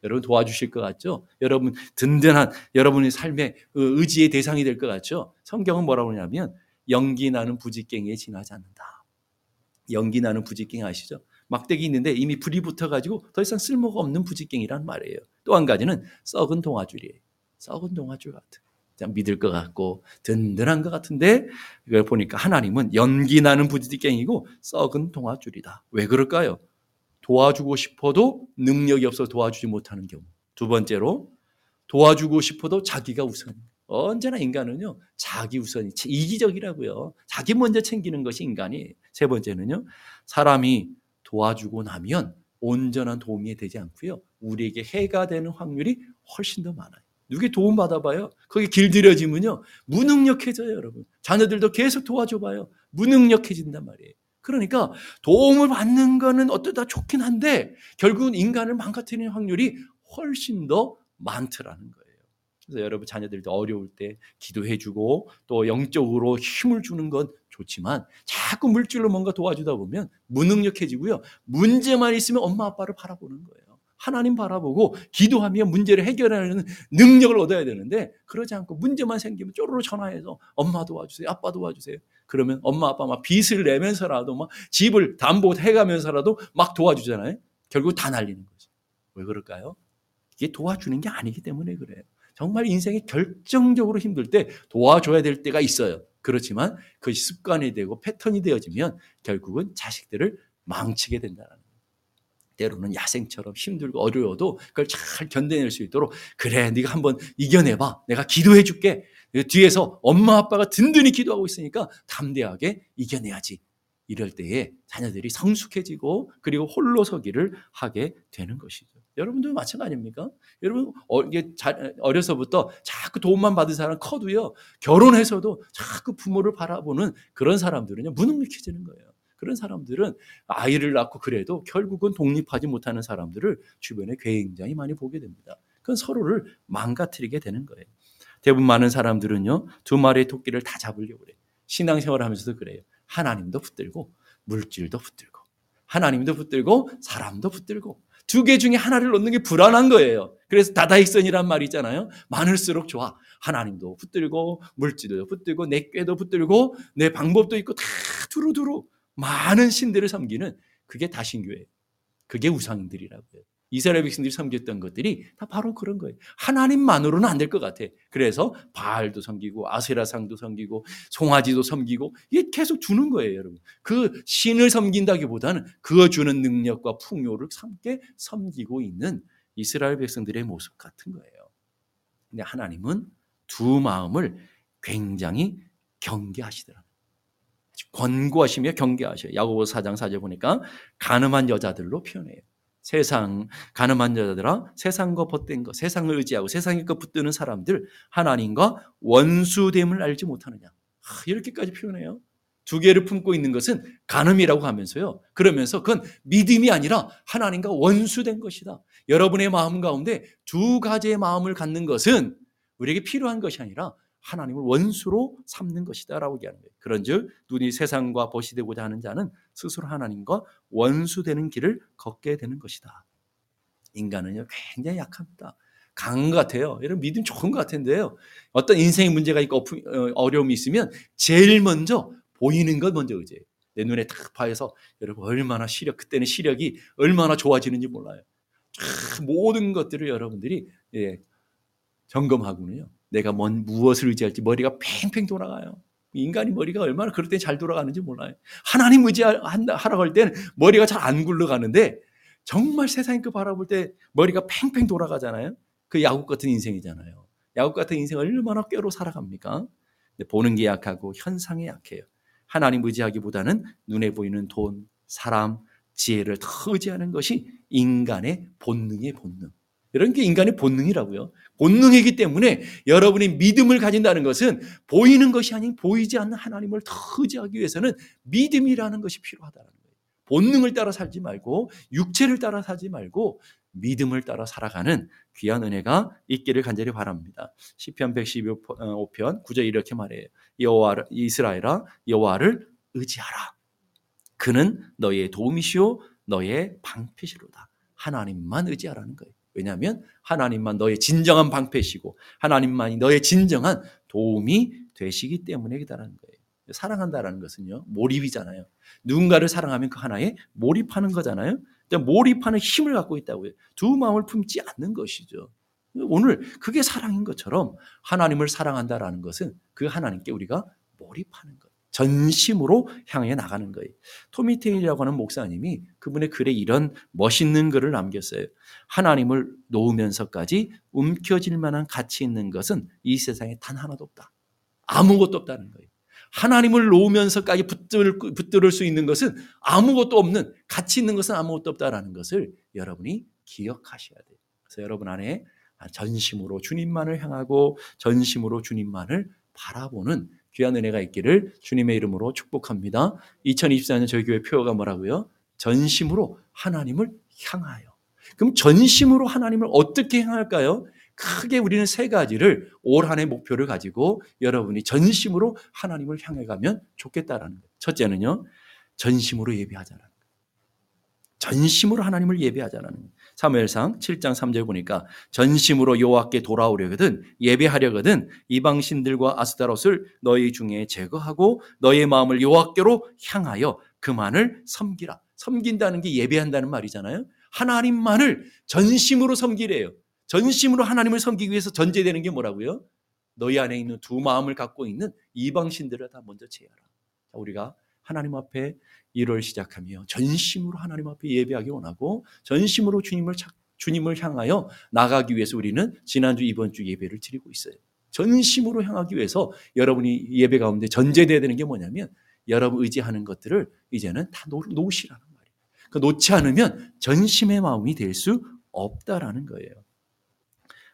여러분 도와주실 것 같죠? 여러분 든든한 여러분의 삶의 그 의지의 대상이 될 것 같죠? 성경은 뭐라고 하냐면 연기 나는 부지깽이에 지나지 않는다. 연기 나는 부지깽이 아시죠? 막대기 있는데 이미 불이 붙어가지고 더 이상 쓸모가 없는 부지깽이란 말이에요. 또 한 가지는 썩은 동아줄이에요. 썩은 동아줄 같은. 믿을 것 같고 든든한 것 같은데 이걸 보니까 하나님은 연기 나는 부지깽이고 썩은 동아줄이다. 왜 그럴까요? 도와주고 싶어도 능력이 없어 도와주지 못하는 경우. 두 번째로 도와주고 싶어도 자기가 우선. 언제나 인간은요 자기 우선이 이기적이라고요. 자기 먼저 챙기는 것이 인간이. 세 번째는요 사람이 도와주고 나면 온전한 도움이 되지 않고요 우리에게 해가 되는 확률이 훨씬 더 많아요. 누구의 도움 받아봐요. 거기 길들여지면요. 무능력해져요, 여러분. 자녀들도 계속 도와줘봐요. 무능력해진단 말이에요. 그러니까 도움을 받는 거는 어쩌다 좋긴 한데 결국은 인간을 망가뜨리는 확률이 훨씬 더 많더라는 거예요. 그래서 여러분 자녀들도 어려울 때 기도해주고 또 영적으로 힘을 주는 건 좋지만 자꾸 물질로 뭔가 도와주다 보면 무능력해지고요. 문제만 있으면 엄마 아빠를 바라보는 거예요. 하나님 바라보고 기도하며 문제를 해결하는 능력을 얻어야 되는데 그러지 않고 문제만 생기면 쪼르르 전화해서 엄마 도와주세요. 아빠 도와주세요. 그러면 엄마 아빠 막 빚을 내면서라도 막 집을 담보 해 가면서라도 막 도와주잖아요. 결국 다 날리는 거죠. 왜 그럴까요? 이게 도와주는 게 아니기 때문에 그래요. 정말 인생이 결정적으로 힘들 때 도와줘야 될 때가 있어요. 그렇지만 그것이 습관이 되고 패턴이 되어지면 결국은 자식들을 망치게 된다는 때로는 야생처럼 힘들고 어려워도 그걸 잘 견뎌낼 수 있도록 그래 네가 한번 이겨내봐. 내가 기도해 줄게. 뒤에서 엄마 아빠가 든든히 기도하고 있으니까 담대하게 이겨내야지. 이럴 때에 자녀들이 성숙해지고 그리고 홀로 서기를 하게 되는 것이죠. 여러분도 마찬가지입니까? 여러분 어, 어려서부터 자꾸 도움만 받은 사람 커도요 결혼해서도 자꾸 부모를 바라보는 그런 사람들은요 무능력해지는 거예요 그런 사람들은 아이를 낳고 그래도 결국은 독립하지 못하는 사람들을 주변에 굉장히 많이 보게 됩니다. 그건 서로를 망가뜨리게 되는 거예요. 대부분 많은 사람들은요, 두 마리의 토끼를 다 잡으려고 그래요. 신앙생활 하면서도 그래요. 하나님도 붙들고, 물질도 붙들고, 하나님도 붙들고, 사람도 붙들고, 두 개 중에 하나를 놓는 게 불안한 거예요. 그래서 다다익선이란 말이 있잖아요. 많을수록 좋아. 하나님도 붙들고, 물질도 붙들고, 내 꾀도 붙들고, 내 방법도 있고, 다 두루두루. 많은 신들을 섬기는 그게 다신교예요. 그게 우상들이라고요. 이스라엘 백성들이 섬겼던 것들이 다 바로 그런 거예요. 하나님만으로는 안 될 것 같아. 그래서 바알도 섬기고 아세라상도 섬기고 송아지도 섬기고 이게 계속 주는 거예요, 여러분. 그 신을 섬긴다기보다는 그어 주는 능력과 풍요를 함께 섬기고 있는 이스라엘 백성들의 모습 같은 거예요. 근데 하나님은 두 마음을 굉장히 경계하시더라고요. 권고하시며 경계하셔요. 야고보 4장 4절 보니까 가늠한 여자들로 표현해요. 세상 가늠한 여자들아 세상과 벗된 것 세상을 의지하고 세상의 것 붙드는 사람들 하나님과 원수됨을 알지 못하느냐 이렇게까지 표현해요. 두 개를 품고 있는 것은 간음이라고 하면서요. 그러면서 그건 믿음이 아니라 하나님과 원수된 것이다. 여러분의 마음 가운데 두 가지의 마음을 갖는 것은 우리에게 필요한 것이 아니라 하나님을 원수로 삼는 것이다라고 얘기하는 거예요. 그런즉 눈이 세상과 벗이 되고자 하는 자는 스스로 하나님과 원수 되는 길을 걷게 되는 것이다. 인간은요 굉장히 약합니다. 강한 것 같아요. 여러분 믿음 좋은 것 같은데요. 어떤 인생의 문제가 있고 어, 어려움이 있으면 제일 먼저 보이는 것 먼저 의지해요. 내 눈에 탁 봐서 여러분 얼마나 시력 그때는 시력이 얼마나 좋아지는지 몰라요. 쫙 모든 것들을 여러분들이 예, 점검하고는요. 내가 뭔 무엇을 의지할지 머리가 팽팽 돌아가요. 인간이 머리가 얼마나 그럴 때 잘 돌아가는지 몰라요. 하나님 의지하라고 할 때는 머리가 잘 안 굴러가는데 정말 세상의 그 바라볼 때 머리가 팽팽 돌아가잖아요. 그 야국 같은 인생이잖아요. 야국 같은 인생 얼마나 꾀로 살아갑니까? 보는 게 약하고 현상에 약해요. 하나님 의지하기보다는 눈에 보이는 돈, 사람, 지혜를 더 의지하는 것이 인간의 본능의 본능. 이런 게 인간의 본능이라고요. 본능이기 때문에 여러분이 믿음을 가진다는 것은 보이는 것이 아닌 보이지 않는 하나님을 더 의지하기 위해서는 믿음이라는 것이 필요하다는 거예요. 본능을 따라 살지 말고 육체를 따라 살지 말고 믿음을 따라 살아가는 귀한 은혜가 있기를 간절히 바랍니다. 시편 115편 9절 이렇게 말해요. 여호와 이스라엘아 여호와를 의지하라. 그는 너의 도움이시오 너의 방패시로다. 하나님만 의지하라는 거예요. 왜냐하면 하나님만 너의 진정한 방패시고 하나님만이 너의 진정한 도움이 되시기 때문이다라는 거예요. 사랑한다라는 것은요 몰입이잖아요. 누군가를 사랑하면 그 하나에 몰입하는 거잖아요. 그러니까 몰입하는 힘을 갖고 있다고요. 두 마음을 품지 않는 것이죠. 오늘 그게 사랑인 것처럼 하나님을 사랑한다라는 것은 그 하나님께 우리가 몰입하는 것. 전심으로 향해 나가는 거예요. 토미 테일이라고 하는 목사님이 그분의 글에 이런 멋있는 글을 남겼어요. 하나님을 놓으면서까지 움켜질 만한 가치 있는 것은 이 세상에 단 하나도 없다. 아무것도 없다는 거예요. 하나님을 놓으면서까지 붙들, 붙들을 수 있는 것은 아무것도 없는 가치 있는 것은 아무것도 없다라는 것을 여러분이 기억하셔야 돼요. 그래서 여러분 안에 전심으로 주님만을 향하고 전심으로 주님만을 바라보는 귀한 은혜가 있기를 주님의 이름으로 축복합니다. 2024년 저희 교회 표어가 뭐라고요? 전심으로 하나님을 향하여. 그럼 전심으로 하나님을 어떻게 향할까요? 크게 우리는 세 가지를 올 한해 목표를 가지고 여러분이 전심으로 하나님을 향해 가면 좋겠다라는 거예요. 첫째는요, 전심으로 예배하자는 거예요. 전심으로 하나님을 예배하자는 거예요. 사무엘상 7장 3절 보니까 전심으로 여호와께 돌아오려거든 예배하려거든 이방 신들과 아스타롯을 너희 중에 제거하고 너의 마음을 여호와께로 향하여 그만을 섬기라. 섬긴다는 게 예배한다는 말이잖아요. 하나님만을 전심으로 섬기래요. 전심으로 하나님을 섬기기 위해서 전제되는 게 뭐라고요? 너희 안에 있는 두 마음을 갖고 있는 이방 신들을 다 먼저 제하라. 우리가 하나님 앞에 1월 시작하며 전심으로 하나님 앞에 예배하기 원하고 전심으로 주님을 찾, 주님을 향하여 나가기 위해서 우리는 지난주 이번 주 예배를 드리고 있어요. 전심으로 향하기 위해서 여러분이 예배 가운데 전제돼야 되는 게 뭐냐면 여러분 의지하는 것들을 이제는 다 놓, 놓으시라는 말이에요. 그 놓지 않으면 전심의 마음이 될 수 없다라는 거예요.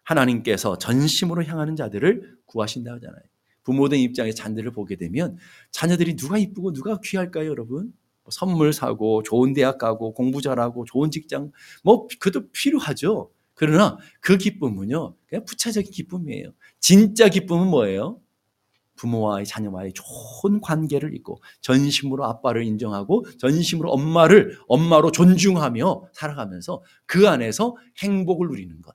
하나님께서 전심으로 향하는 자들을 구하신다 하잖아요. 부모된 입장에서 자녀들을 보게 되면 자녀들이 누가 이쁘고 누가 귀할까요, 여러분? 뭐 선물 사고 좋은 대학 가고 공부 잘하고 좋은 직장 뭐 그것도 필요하죠. 그러나 그 기쁨은요 그냥 부차적인 기쁨이에요. 진짜 기쁨은 뭐예요? 부모와의 자녀와의 좋은 관계를 잇고 전심으로 아빠를 인정하고 전심으로 엄마를 엄마로 존중하며 살아가면서 그 안에서 행복을 누리는 것.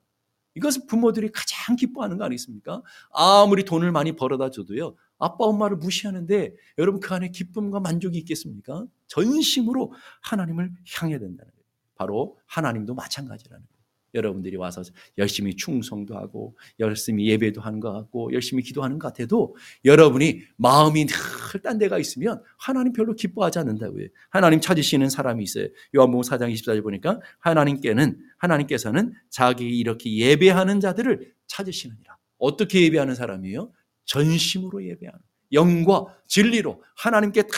이것은 부모들이 가장 기뻐하는 거 아니겠습니까? 아무리 돈을 많이 벌어다 줘도요. 아빠 엄마를 무시하는데 여러분 그 안에 기쁨과 만족이 있겠습니까? 전심으로 하나님을 향해야 된다는 거예요. 바로 하나님도 마찬가지라는 거예요. 여러분들이 와서 열심히 충성도 하고 열심히 예배도 하는 것 같고 열심히 기도하는 것 같아도 여러분이 마음이 늘 딴 데가 있으면 하나님 별로 기뻐하지 않는다고요. 하나님 찾으시는 사람이 있어요. 요한복음 4장 24절 보니까 하나님께는 하나님께서는 자기 이렇게 예배하는 자들을 찾으시느니라. 어떻게 예배하는 사람이에요? 전심으로 예배하는 영과 진리로 하나님께 다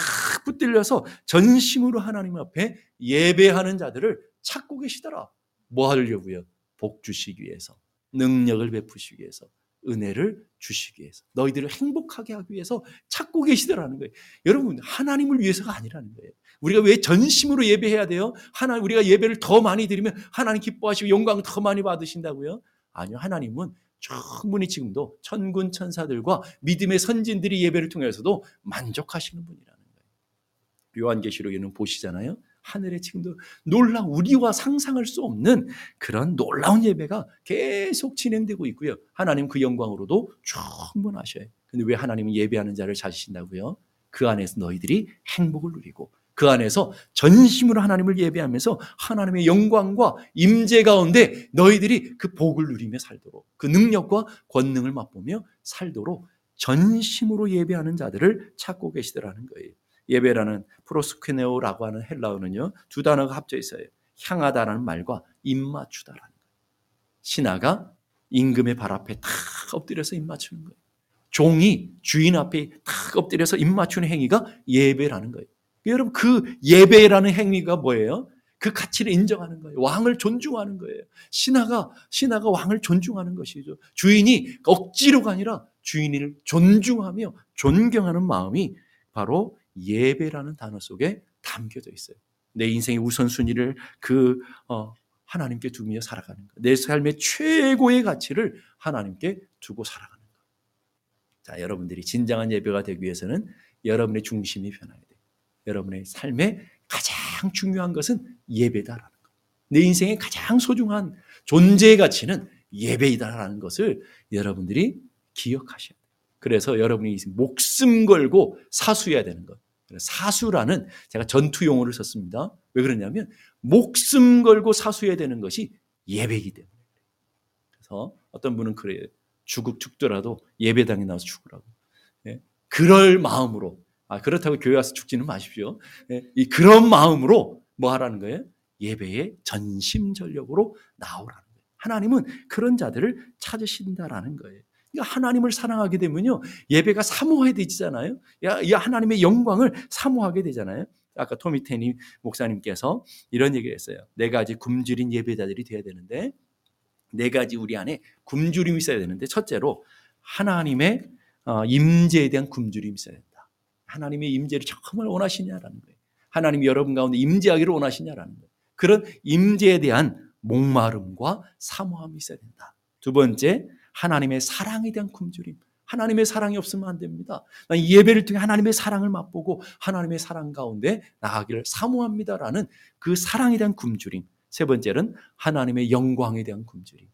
붙들려서 전심으로 하나님 앞에 예배하는 자들을 찾고 계시더라. 뭐 하려고요? 복 주시기 위해서, 능력을 베푸시기 위해서, 은혜를 주시기 위해서, 너희들을 행복하게 하기 위해서 찾고 계시더라는 거예요. 여러분, 하나님을 위해서가 아니라는 거예요. 우리가 왜 전심으로 예배해야 돼요? 하나 우리가 예배를 더 많이 드리면 하나님 기뻐하시고 영광 더 많이 받으신다고요? 아니요. 하나님은 충분히 지금도 천군 천사들과 믿음의 선진들이 예배를 통해서도 만족하시는 분이라는 거예요. 요한계시록에는 보시잖아요. 하늘에 지금도 놀라 우리와 상상할 수 없는 그런 놀라운 예배가 계속 진행되고 있고요. 하나님 그 영광으로도 충분하셔요. 근데 왜 하나님은 예배하는 자를 찾으신다고요? 그 안에서 너희들이 행복을 누리고 그 안에서 전심으로 하나님을 예배하면서 하나님의 영광과 임재 가운데 너희들이 그 복을 누리며 살도록 그 능력과 권능을 맛보며 살도록 전심으로 예배하는 자들을 찾고 계시더라는 거예요. 예배라는 프로스케네오라고 하는 헬라어는요 두 단어가 합쳐 있어요. 향하다라는 말과 입맞추다라는 거예요. 신하가 임금의 발 앞에 탁 엎드려서 입맞추는 거예요. 종이 주인 앞에 탁 엎드려서 입맞추는 행위가 예배라는 거예요. 여러분 그 예배라는 행위가 뭐예요? 그 가치를 인정하는 거예요. 왕을 존중하는 거예요. 신하가 신하가 왕을 존중하는 것이죠. 주인이 억지로가 아니라 주인을 존중하며 존경하는 마음이 바로 예배라는 단어 속에 담겨져 있어요. 내 인생의 우선순위를 그 어, 하나님께 두며 살아가는 것. 내 삶의 최고의 가치를 하나님께 두고 살아가는 것. 자, 여러분들이 진정한 예배가 되기 위해서는 여러분의 중심이 변해야 돼요. 여러분의 삶의 가장 중요한 것은 예배다라는 것. 내 인생의 가장 소중한 존재의 가치는 예배이다라는 것을 여러분들이 기억하셔야 돼요. 그래서 여러분이 목숨 걸고 사수해야 되는 것. 사수라는 제가 전투 용어를 썼습니다. 왜 그러냐면 목숨 걸고 사수해야 되는 것이 예배이기 때문에. 그래서 어떤 분은 그래요. 죽을 죽더라도 예배당에 나와서 죽으라고. 예? 그럴 마음으로 아 그렇다고 교회 와서 죽지는 마십시오. 예? 이 그런 마음으로 뭐 하라는 거예요? 예배에 전심전력으로 나오라는 거예요. 하나님은 그런 자들을 찾으신다라는 거예요. 하나님을 사랑하게 되면요. 예배가 사모해야 되잖아요. 야, 야, 하나님의 영광을 사모하게 되잖아요. 아까 토미 테니 목사님께서 이런 얘기를 했어요. 네 가지 굶주린 예배자들이 돼야 되는데, 네 가지 우리 안에 굶주림이 있어야 되는데, 첫째로 하나님의 어, 임재에 대한 굶주림이 있어야 된다. 하나님의 임재를 정말 원하시냐라는 거예요. 하나님이 여러분 가운데 임재하기를 원하시냐라는 거예요. 그런 임재에 대한 목마름과 사모함이 있어야 된다. 두 번째, 하나님의 사랑에 대한 굶주림. 하나님의 사랑이 없으면 안 됩니다. 이 예배를 통해 하나님의 사랑을 맛보고 하나님의 사랑 가운데 나가기를 사모합니다라는 그 사랑에 대한 굶주림. 세 번째는 하나님의 영광에 대한 굶주림.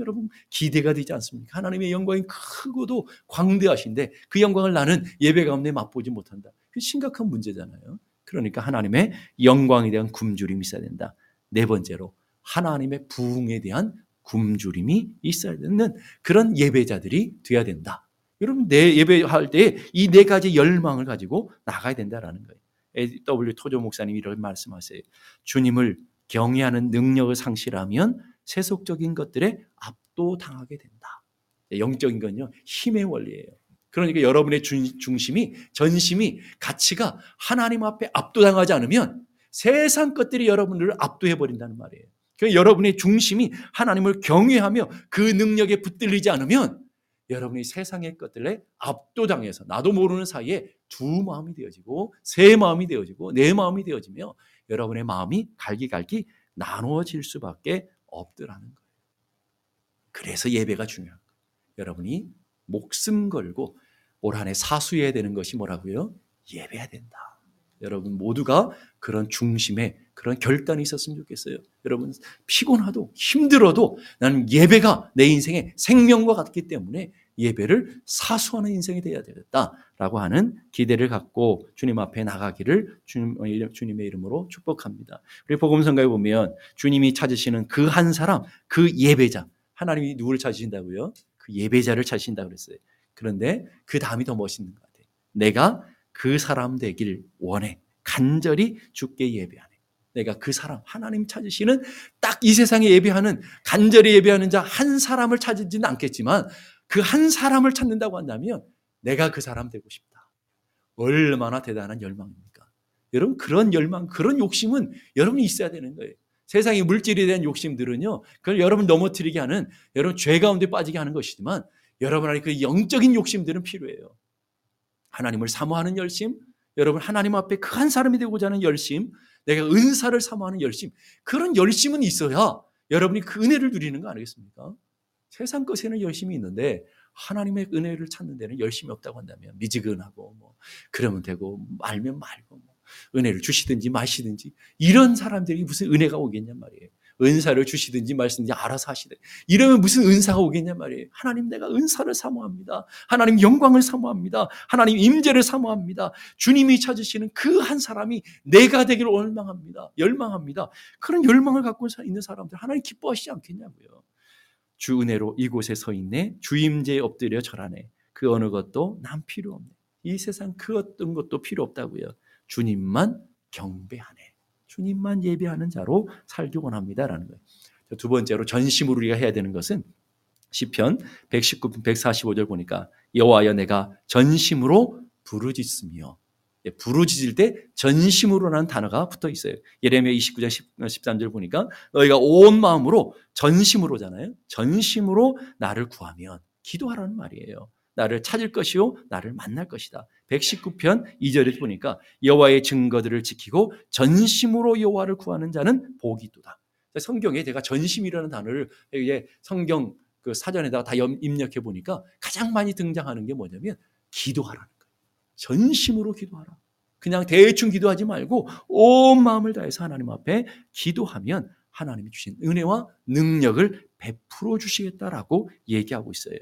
여러분 기대가 되지 않습니까? 하나님의 영광이 크고도 광대하신데 그 영광을 나는 예배 가운데 맛보지 못한다. 그 심각한 문제잖아요. 그러니까 하나님의 영광에 대한 굶주림이 있어야 된다. 네 번째로 하나님의 부흥에 대한 굶주림이 있어야 되는 그런 예배자들이 되어야 된다. 여러분 내 예배할 때 이 네 가지 열망을 가지고 나가야 된다라는 거예요. W 토조 목사님이 이런 말씀하세요. 주님을 경외하는 능력을 상실하면 세속적인 것들에 압도당하게 된다. 영적인 건요 힘의 원리예요. 그러니까 여러분의 중심이 전심이 가치가 하나님 앞에 압도당하지 않으면 세상 것들이 여러분을 압도해 버린다는 말이에요. 그 여러분의 중심이 하나님을 경외하며 그 능력에 붙들리지 않으면 여러분이 세상의 것들에 압도당해서 나도 모르는 사이에 두 마음이 되어지고 세 마음이 되어지고 네 마음이 되어지며 여러분의 마음이 갈기갈기 나누어질 수밖에 없더라는 거예요. 그래서 예배가 중요한 거예요. 여러분이 목숨 걸고 올 한해 사수해야 되는 것이 뭐라고요? 예배해야 된다. 여러분 모두가 그런 중심에 그런 결단이 있었으면 좋겠어요. 여러분 피곤하도 힘들어도 나는 예배가 내 인생의 생명과 같기 때문에 예배를 사수하는 인생이 되어야 되겠다라고 하는 기대를 갖고 주님 앞에 나가기를 주님, 주님 의 이름으로 축복합니다. 우리 복음성가에 보면 주님이 찾으시는 그 한 사람, 그 예배자, 하나님이 누구를 찾으신다고요? 그 예배자를 찾으신다 그랬어요. 그런데 그 다음이 더 멋있는 것 같아요. 내가 그 사람 되길 원해. 간절히 죽게 예배하네. 내가 그 사람, 하나님 찾으시는 딱 이 세상에 예배하는, 간절히 예배하는 자 한 사람을 찾지는 않겠지만 그 한 사람을 찾는다고 한다면 내가 그 사람 되고 싶다. 얼마나 대단한 열망입니까? 여러분, 그런 열망, 그런 욕심은 여러분이 있어야 되는 거예요. 세상의 물질에 대한 욕심들은요, 그걸 여러분 넘어뜨리게 하는, 여러분 죄 가운데 빠지게 하는 것이지만 여러분 안에 그 영적인 욕심들은 필요해요. 하나님을 사모하는 열심, 여러분 하나님 앞에 그 한 사람이 되고자 하는 열심, 내가 은사를 사모하는 열심, 그런 열심은 있어야 여러분이 그 은혜를 누리는 거 아니겠습니까? 세상 것에는 열심이 있는데 하나님의 은혜를 찾는 데는 열심이 없다고 한다면 미지근하고 뭐 그러면 되고 말면 말고 뭐 은혜를 주시든지 마시든지 이런 사람들이 무슨 은혜가 오겠냔 말이에요. 은사를 주시든지 말씀든지 알아서 하시되 이러면 무슨 은사가 오겠냔 말이에요. 하나님 내가 은사를 사모합니다. 하나님 영광을 사모합니다. 하나님 임재를 사모합니다. 주님이 찾으시는 그 한 사람이 내가 되기를 원망합니다. 열망합니다. 그런 열망을 갖고 있는 사람들 하나님 기뻐하시지 않겠냐고요. 주 은혜로 이곳에 서 있네. 주 임재에 엎드려 절하네. 그 어느 것도 난 필요 없네. 이 세상 그 어떤 것도 필요 없다고요. 주님만 경배하네. 주님만 예배하는 자로 살기 원합니다라는 거예요. 두 번째로 전심으로 우리가 해야 되는 것은 시편 119편 145절 보니까 여호와여 내가 전심으로 부르짖으며 예, 부르짖을 때 전심으로라는 단어가 붙어 있어요. 예레미야 29장 13절 보니까 너희가 온 마음으로 전심으로잖아요. 전심으로 나를 구하면 기도하라는 말이에요. 나를 찾을 것이요 나를 만날 것이다. 119편 2절에 보니까 여호와의 증거들을 지키고 전심으로 여호와를 구하는 자는 복이 있도다. 성경에 제가 전심이라는 단어를 이제 성경 그 사전에다가 다 입력해 보니까 가장 많이 등장하는 게 뭐냐면 기도하라는 거예요. 전심으로 기도하라. 그냥 대충 기도하지 말고 온 마음을 다해서 하나님 앞에 기도하면 하나님이 주신 은혜와 능력을 베풀어 주시겠다라고 얘기하고 있어요.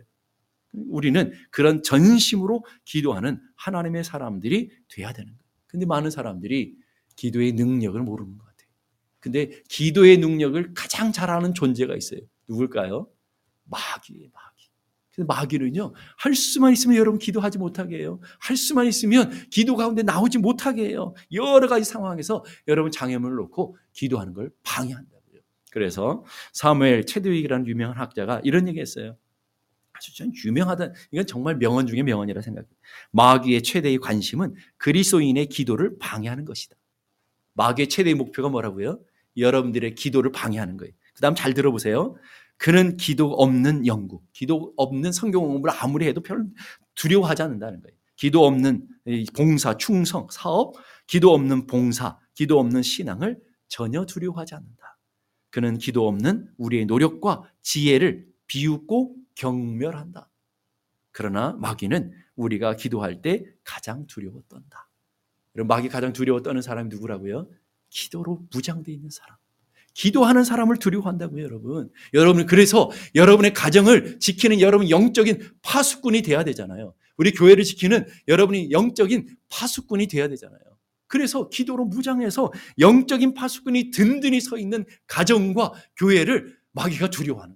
우리는 그런 전심으로 기도하는 하나님의 사람들이 돼야 되는 거예요. 근데 많은 사람들이 기도의 능력을 모르는 것 같아요. 근데 기도의 능력을 가장 잘하는 존재가 있어요. 누굴까요? 마귀예요, 마귀. 근데 마귀는요, 할 수만 있으면 여러분 기도하지 못하게 해요. 할 수만 있으면 기도 가운데 나오지 못하게 해요. 여러 가지 상황에서 여러분 장애물을 놓고 기도하는 걸 방해한다고요. 그래서 사무엘 체드윅이라는 유명한 학자가 이런 얘기 했어요. 아주 전 유명하다. 이건 정말 명언 중에 명언이라 생각해요. 마귀의 최대의 관심은 그리스도인의 기도를 방해하는 것이다. 마귀의 최대의 목표가 뭐라고요? 여러분들의 기도를 방해하는 거예요. 그 다음 잘 들어보세요. 그는 기도 없는 연구, 기도 없는 성경 공부를 아무리 해도 별 두려워하지 않는다는 거예요. 기도 없는 봉사, 충성, 사업, 기도 없는 봉사, 기도 없는 신앙을 전혀 두려워하지 않는다. 그는 기도 없는 우리의 노력과 지혜를 비웃고 경멸한다. 그러나 마귀는 우리가 기도할 때 가장 두려워 떤다. 여러분, 마귀 가장 두려워 떠는 사람이 누구라고요? 기도로 무장되어 있는 사람. 기도하는 사람을 두려워한다고요, 여러분. 여러분, 그래서 여러분의 가정을 지키는 여러분 영적인 파수꾼이 돼야 되잖아요. 우리 교회를 지키는 여러분이 영적인 파수꾼이 돼야 되잖아요. 그래서 기도로 무장해서 영적인 파수꾼이 든든히 서 있는 가정과 교회를 마귀가 두려워하는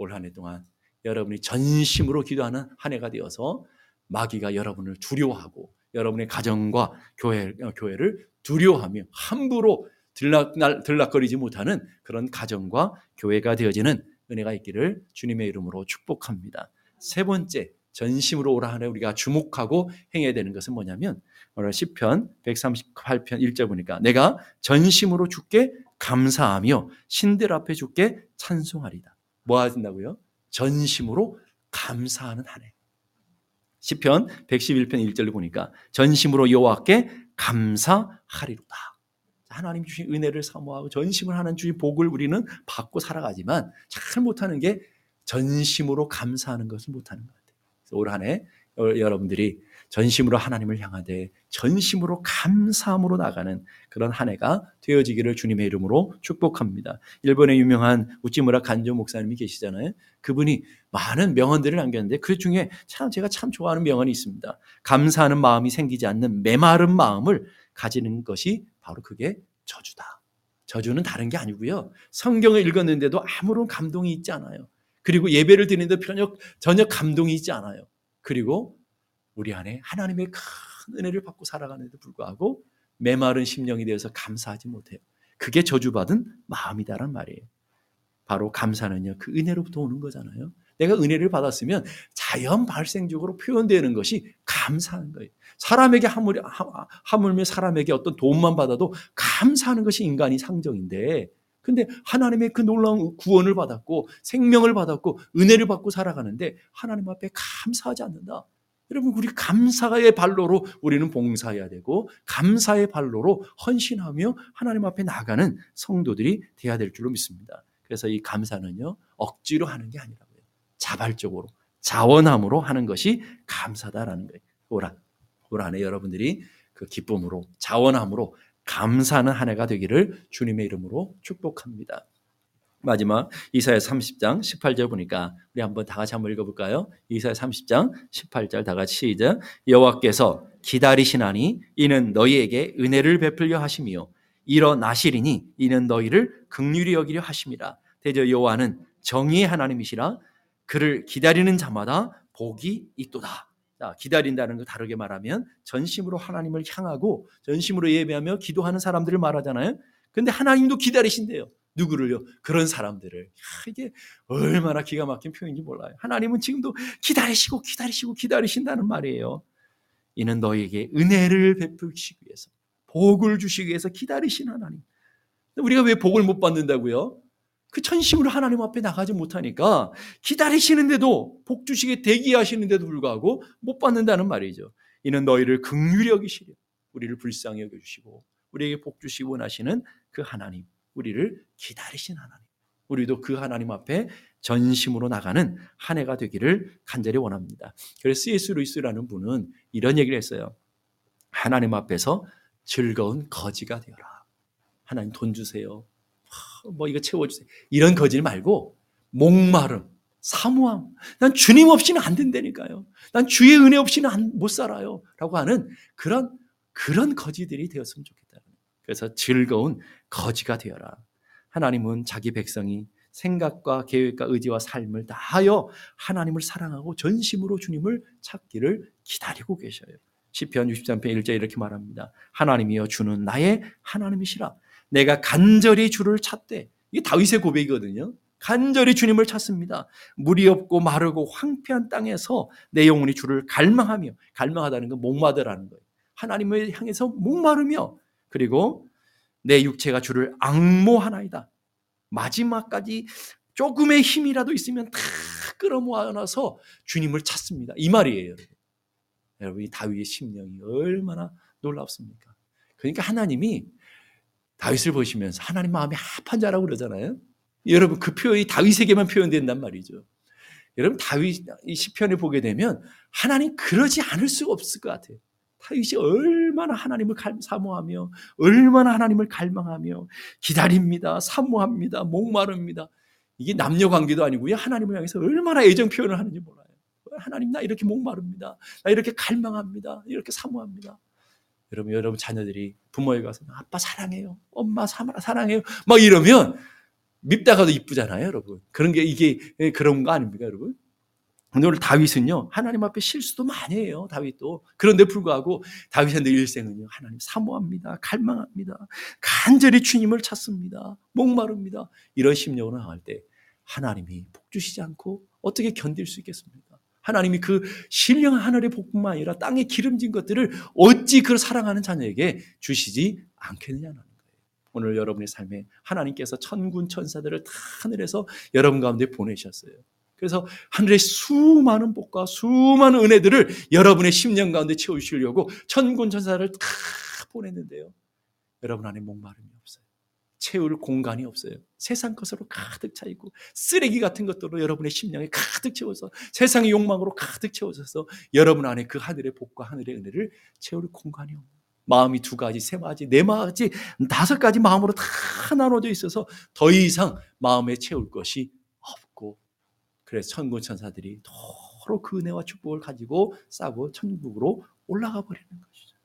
올 한 해 동안 여러분이 전심으로 기도하는 한 해가 되어서 마귀가 여러분을 두려워하고 여러분의 가정과 교회, 교회를 두려워하며 함부로 들락, 들락거리지 못하는 그런 가정과 교회가 되어지는 은혜가 있기를 주님의 이름으로 축복합니다. 세 번째, 전심으로 오라 하에 우리가 주목하고 행해야 되는 것은 뭐냐면 오늘 10편 138편 1절 보니까 내가 전심으로 주께 감사하며 신들 앞에 주께 찬송하리다. 뭐 하신다고요? 전심으로 감사하는 한 해. 시편 111편 1절을 보니까 전심으로 여호와께 감사하리로다. 하나님 주신 은혜를 사모하고 전심을 하는 주신 복을 우리는 받고 살아가지만 잘 못하는 게 전심으로 감사하는 것을 못하는 것 같아요. 올 한 해 여러분들이 전심으로 하나님을 향하되 전심으로 감사함으로 나가는 그런 한 해가 되어지기를 주님의 이름으로 축복합니다. 일본의 유명한 우찌무라 간조 목사님이 계시잖아요. 그분이 많은 명언들을 남겼는데 그 중에 참 제가 참 좋아하는 명언이 있습니다. 감사하는 마음이 생기지 않는 메마른 마음을 가지는 것이 바로 그게 저주다. 저주는 다른 게 아니고요. 성경을 읽었는데도 아무런 감동이 있지 않아요. 그리고 예배를 드리는데 전혀, 전혀 감동이 있지 않아요. 그리고 우리 안에 하나님의 큰 은혜를 받고 살아가는데도 불구하고 메마른 심령이 되어서 감사하지 못해요. 그게 저주받은 마음이다란 말이에요. 바로 감사는요, 그 은혜로부터 오는 거잖아요. 내가 은혜를 받았으면 자연 발생적으로 표현되는 것이 감사한 거예요. 사람에게 하물, 하물며 사람에게 어떤 도움만 받아도 감사하는 것이 인간이 상정인데, 근데 하나님의 그 놀라운 구원을 받았고, 생명을 받았고, 은혜를 받고 살아가는데, 하나님 앞에 감사하지 않는다. 여러분, 우리 감사의 발로로 우리는 봉사해야 되고, 감사의 발로로 헌신하며 하나님 앞에 나가는 성도들이 되어야 될 줄로 믿습니다. 그래서 이 감사는요, 억지로 하는 게 아니라고요. 자발적으로, 자원함으로 하는 것이 감사다라는 거예요. 올 한, 올 한해 여러분들이 그 기쁨으로 자원함으로 감사하는 한 해가 되기를 주님의 이름으로 축복합니다. 마지막 이사야 30장 18절 보니까 우리 한번 다 같이 한번 읽어볼까요? 이사야 30장 18절 다 같이 시작. 여호와께서 기다리시나니 이는 너희에게 은혜를 베풀려 하심이요 일어나시리니 이는 너희를 극률히 여기려 하심이라. 대저 여호와는 정의의 하나님이시라 그를 기다리는 자마다 복이 있도다. 자, 기다린다는 거 다르게 말하면 전심으로 하나님을 향하고 전심으로 예배하며 기도하는 사람들을 말하잖아요. 근데 하나님도 기다리신대요. 누구를요? 그런 사람들을. 야, 이게 얼마나 기가 막힌 표현인지 몰라요. 하나님은 지금도 기다리시고 기다리시고 기다리신다는 말이에요. 이는 너에게 은혜를 베푸시기 위해서 복을 주시기 위해서 기다리신 하나님. 우리가 왜 복을 못 받는다고요? 그 천심으로 하나님 앞에 나가지 못하니까 기다리시는데도 복 주시게 대기하시는데도 불구하고 못 받는다는 말이죠. 이는 너희를 극률히 여기시려 우리를 불쌍히 여겨주시고 우리에게 복 주시기 원하시는 그 하나님 우리를 기다리신 하나님 우리도 그 하나님 앞에 전심으로 나가는 한 해가 되기를 간절히 원합니다. 그래서 C.S. 루이스라는 분은 이런 얘기를 했어요. 하나님 앞에서 즐거운 거지가 되어라. 하나님 돈 주세요. 뭐 이거 채워주세요. 이런 거질 말고 목마름, 사모함. 난 주님 없이는 안 된다니까요. 난 주의 은혜 없이는 안, 못 살아요. 라고 하는 그런, 그런 거지들이 되었으면 좋겠다. 그래서 즐거운 거지가 되어라. 하나님은 자기 백성이 생각과 계획과 의지와 삶을 다하여 하나님을 사랑하고 전심으로 주님을 찾기를 기다리고 계셔요. 시편 63편 1절 이렇게 말합니다. 하나님이여 주는 나의 하나님이시라. 내가 간절히 주를 찾되 이게 다윗의 고백이거든요. 간절히 주님을 찾습니다. 물이 없고 마르고 황폐한 땅에서 내 영혼이 주를 갈망하며 갈망하다는 건 목마르다는 거예요. 하나님을 향해서 목마르며 그리고 내 육체가 주를 악모하나이다. 마지막까지 조금의 힘이라도 있으면 다 끌어모아놔서 주님을 찾습니다. 이 말이에요, 여러분. 여러분, 이 다윗의 심령이 얼마나 놀랍습니까? 그러니까 하나님이 다윗을 보시면서 하나님 마음이 합한 자라고 그러잖아요. 여러분 그 표현이 다윗에게만 표현된단 말이죠. 여러분 다윗 이 시편에 보게 되면 하나님 그러지 않을 수가 없을 것 같아요. 다윗이 얼 마나 하나님을 사모하며 얼마나 하나님을 갈망하며 기다립니다. 사모합니다. 목마릅니다. 이게 남녀 관계도 아니고요. 하나님을 향해서 얼마나 애정 표현을 하는지 몰라요. 하나님 나 이렇게 목마릅니다. 나 이렇게 갈망합니다. 이렇게 사모합니다. 여러분 여러분 자녀들이 부모에 가서 아빠 사랑해요. 엄마 사랑해요. 막 이러면 밉다가도 이쁘잖아요, 여러분. 그런 게 이게 그런 거 아닙니까, 여러분? 오늘 다윗은요, 하나님 앞에 실수도 많이 해요, 다윗도. 그런데 불구하고 다윗의 늘 일생은요, 하나님 사모합니다. 갈망합니다. 간절히 주님을 찾습니다. 목마릅니다. 이런 심령으로 나갈 때 하나님이 복 주시지 않고 어떻게 견딜 수 있겠습니까? 하나님이 그 신령한 하늘의 복뿐만 아니라 땅에 기름진 것들을 어찌 그 사랑하는 자녀에게 주시지 않겠느냐는 거예요. 오늘 여러분의 삶에 하나님께서 천군 천사들을 다 하늘에서 여러분 가운데 보내셨어요. 그래서 하늘의 수많은 복과 수많은 은혜들을 여러분의 심령 가운데 채우시려고 천군 천사를 다 보냈는데요. 여러분 안에 목마름이 없어요. 채울 공간이 없어요. 세상 것으로 가득 차 있고 쓰레기 같은 것들로 여러분의 심령에 가득 채워서 세상의 욕망으로 가득 채워져서 여러분 안에 그 하늘의 복과 하늘의 은혜를 채울 공간이 없는 마음이 두 가지, 세 가지, 네 가지, 다섯 가지 마음으로 다 나눠져 있어서 더 이상 마음에 채울 것이 그래서 천군 천사들이 도로 그 은혜와 축복을 가지고 싸고 천국으로 올라가 버리는 것이죠.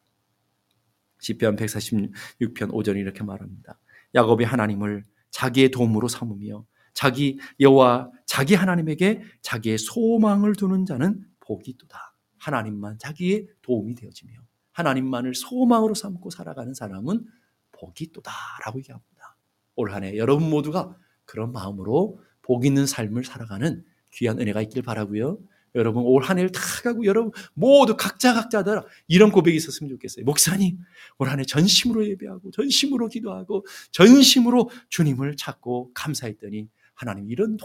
시편 146편 5절이 이렇게 말합니다. 야곱이 하나님을 자기의 도움으로 삼으며 자기 여호와 자기 하나님에게 자기의 소망을 두는 자는 복이 있도다. 하나님만 자기의 도움이 되어지며 하나님만을 소망으로 삼고 살아가는 사람은 복이 있도다라고 얘기합니다. 올 한해 여러분 모두가 그런 마음으로 복 있는 삶을 살아가는 귀한 은혜가 있길 바라고요. 여러분 올 한 해를 다 가고 여러분 모두 각자 각자들 이런 고백이 있었으면 좋겠어요. 목사님 올 한 해 전심으로 예배하고 전심으로 기도하고 전심으로 주님을 찾고 감사했더니 하나님 이런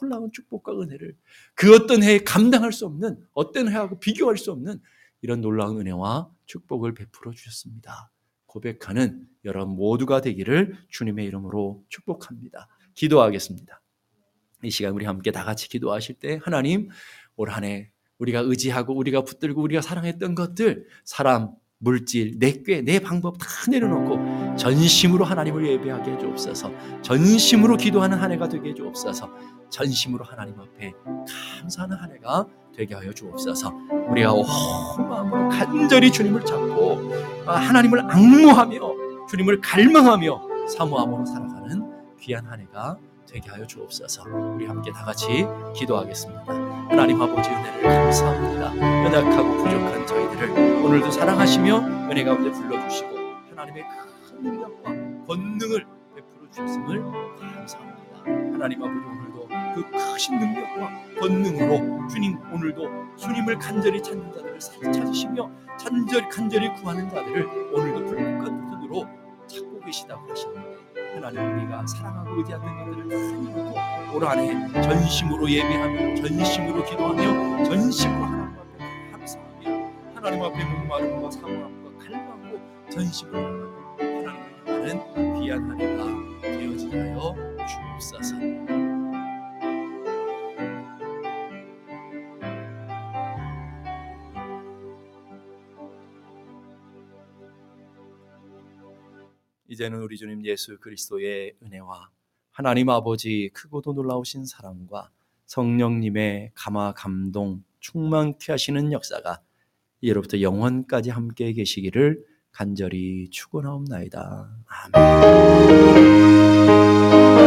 놀라운 축복과 은혜를 그 어떤 해에 감당할 수 없는 어떤 해하고 비교할 수 없는 이런 놀라운 은혜와 축복을 베풀어 주셨습니다. 고백하는 여러분 모두가 되기를 주님의 이름으로 축복합니다. 기도하겠습니다. 이 시간 우리 함께 다 같이 기도하실 때 하나님 올 한해 우리가 의지하고 우리가 붙들고 우리가 사랑했던 것들 사람 물질, 내 꾀, 내 방법 다 내려놓고 전심으로 하나님을 예배하게 해주옵소서. 전심으로 기도하는 한 해가 되게 해주옵소서. 전심으로 하나님 앞에 감사하는 한 해가 되게 하여 주옵소서. 우리가 온 마음으로 간절히 주님을 찾고 아, 하나님을 악무하며 주님을 갈망하며 사모함으로 살아가는 귀한 한 해가 되게 하여 주옵소서. 우리 함께 다 같이 기도하겠습니다. 하나님 아버지 은혜를 감사합니다. 연약하고 부족한 저희들을 오늘도 사랑하시며 은혜 가운데 불러주시고 하나님의 큰 능력과 권능을 베풀어 주셨음을 감사합니다. 하나님 아버지 오늘도 그 크신 능력과 권능으로 주님 오늘도 주님을 간절히 찾는 자들을 찾으시며 간절히 간절히 구하는 자들을 오늘도 불꽃 눈으로 찾고 계시다고 하시는데 하나님 우리가 사랑하고 의지하는 것들을 다 이루고 올 한해 전심으로 예배하며 전심으로 기도하며 전심으로 하나님 앞에 감사하며 하나님 앞에 목마름과 사모함과 갈망고 전심으로 하나님을 향하는 귀한 한 해가 되어지게 하여 주옵소서. 이제는 우리 주님 예수 그리스도의 은혜와 하나님 아버지 크고도 놀라우신 사랑과 성령님의 감화 감동 충만케 하시는 역사가 이로부터 영원까지 함께 계시기를 간절히 축원하옵나이다. 아멘.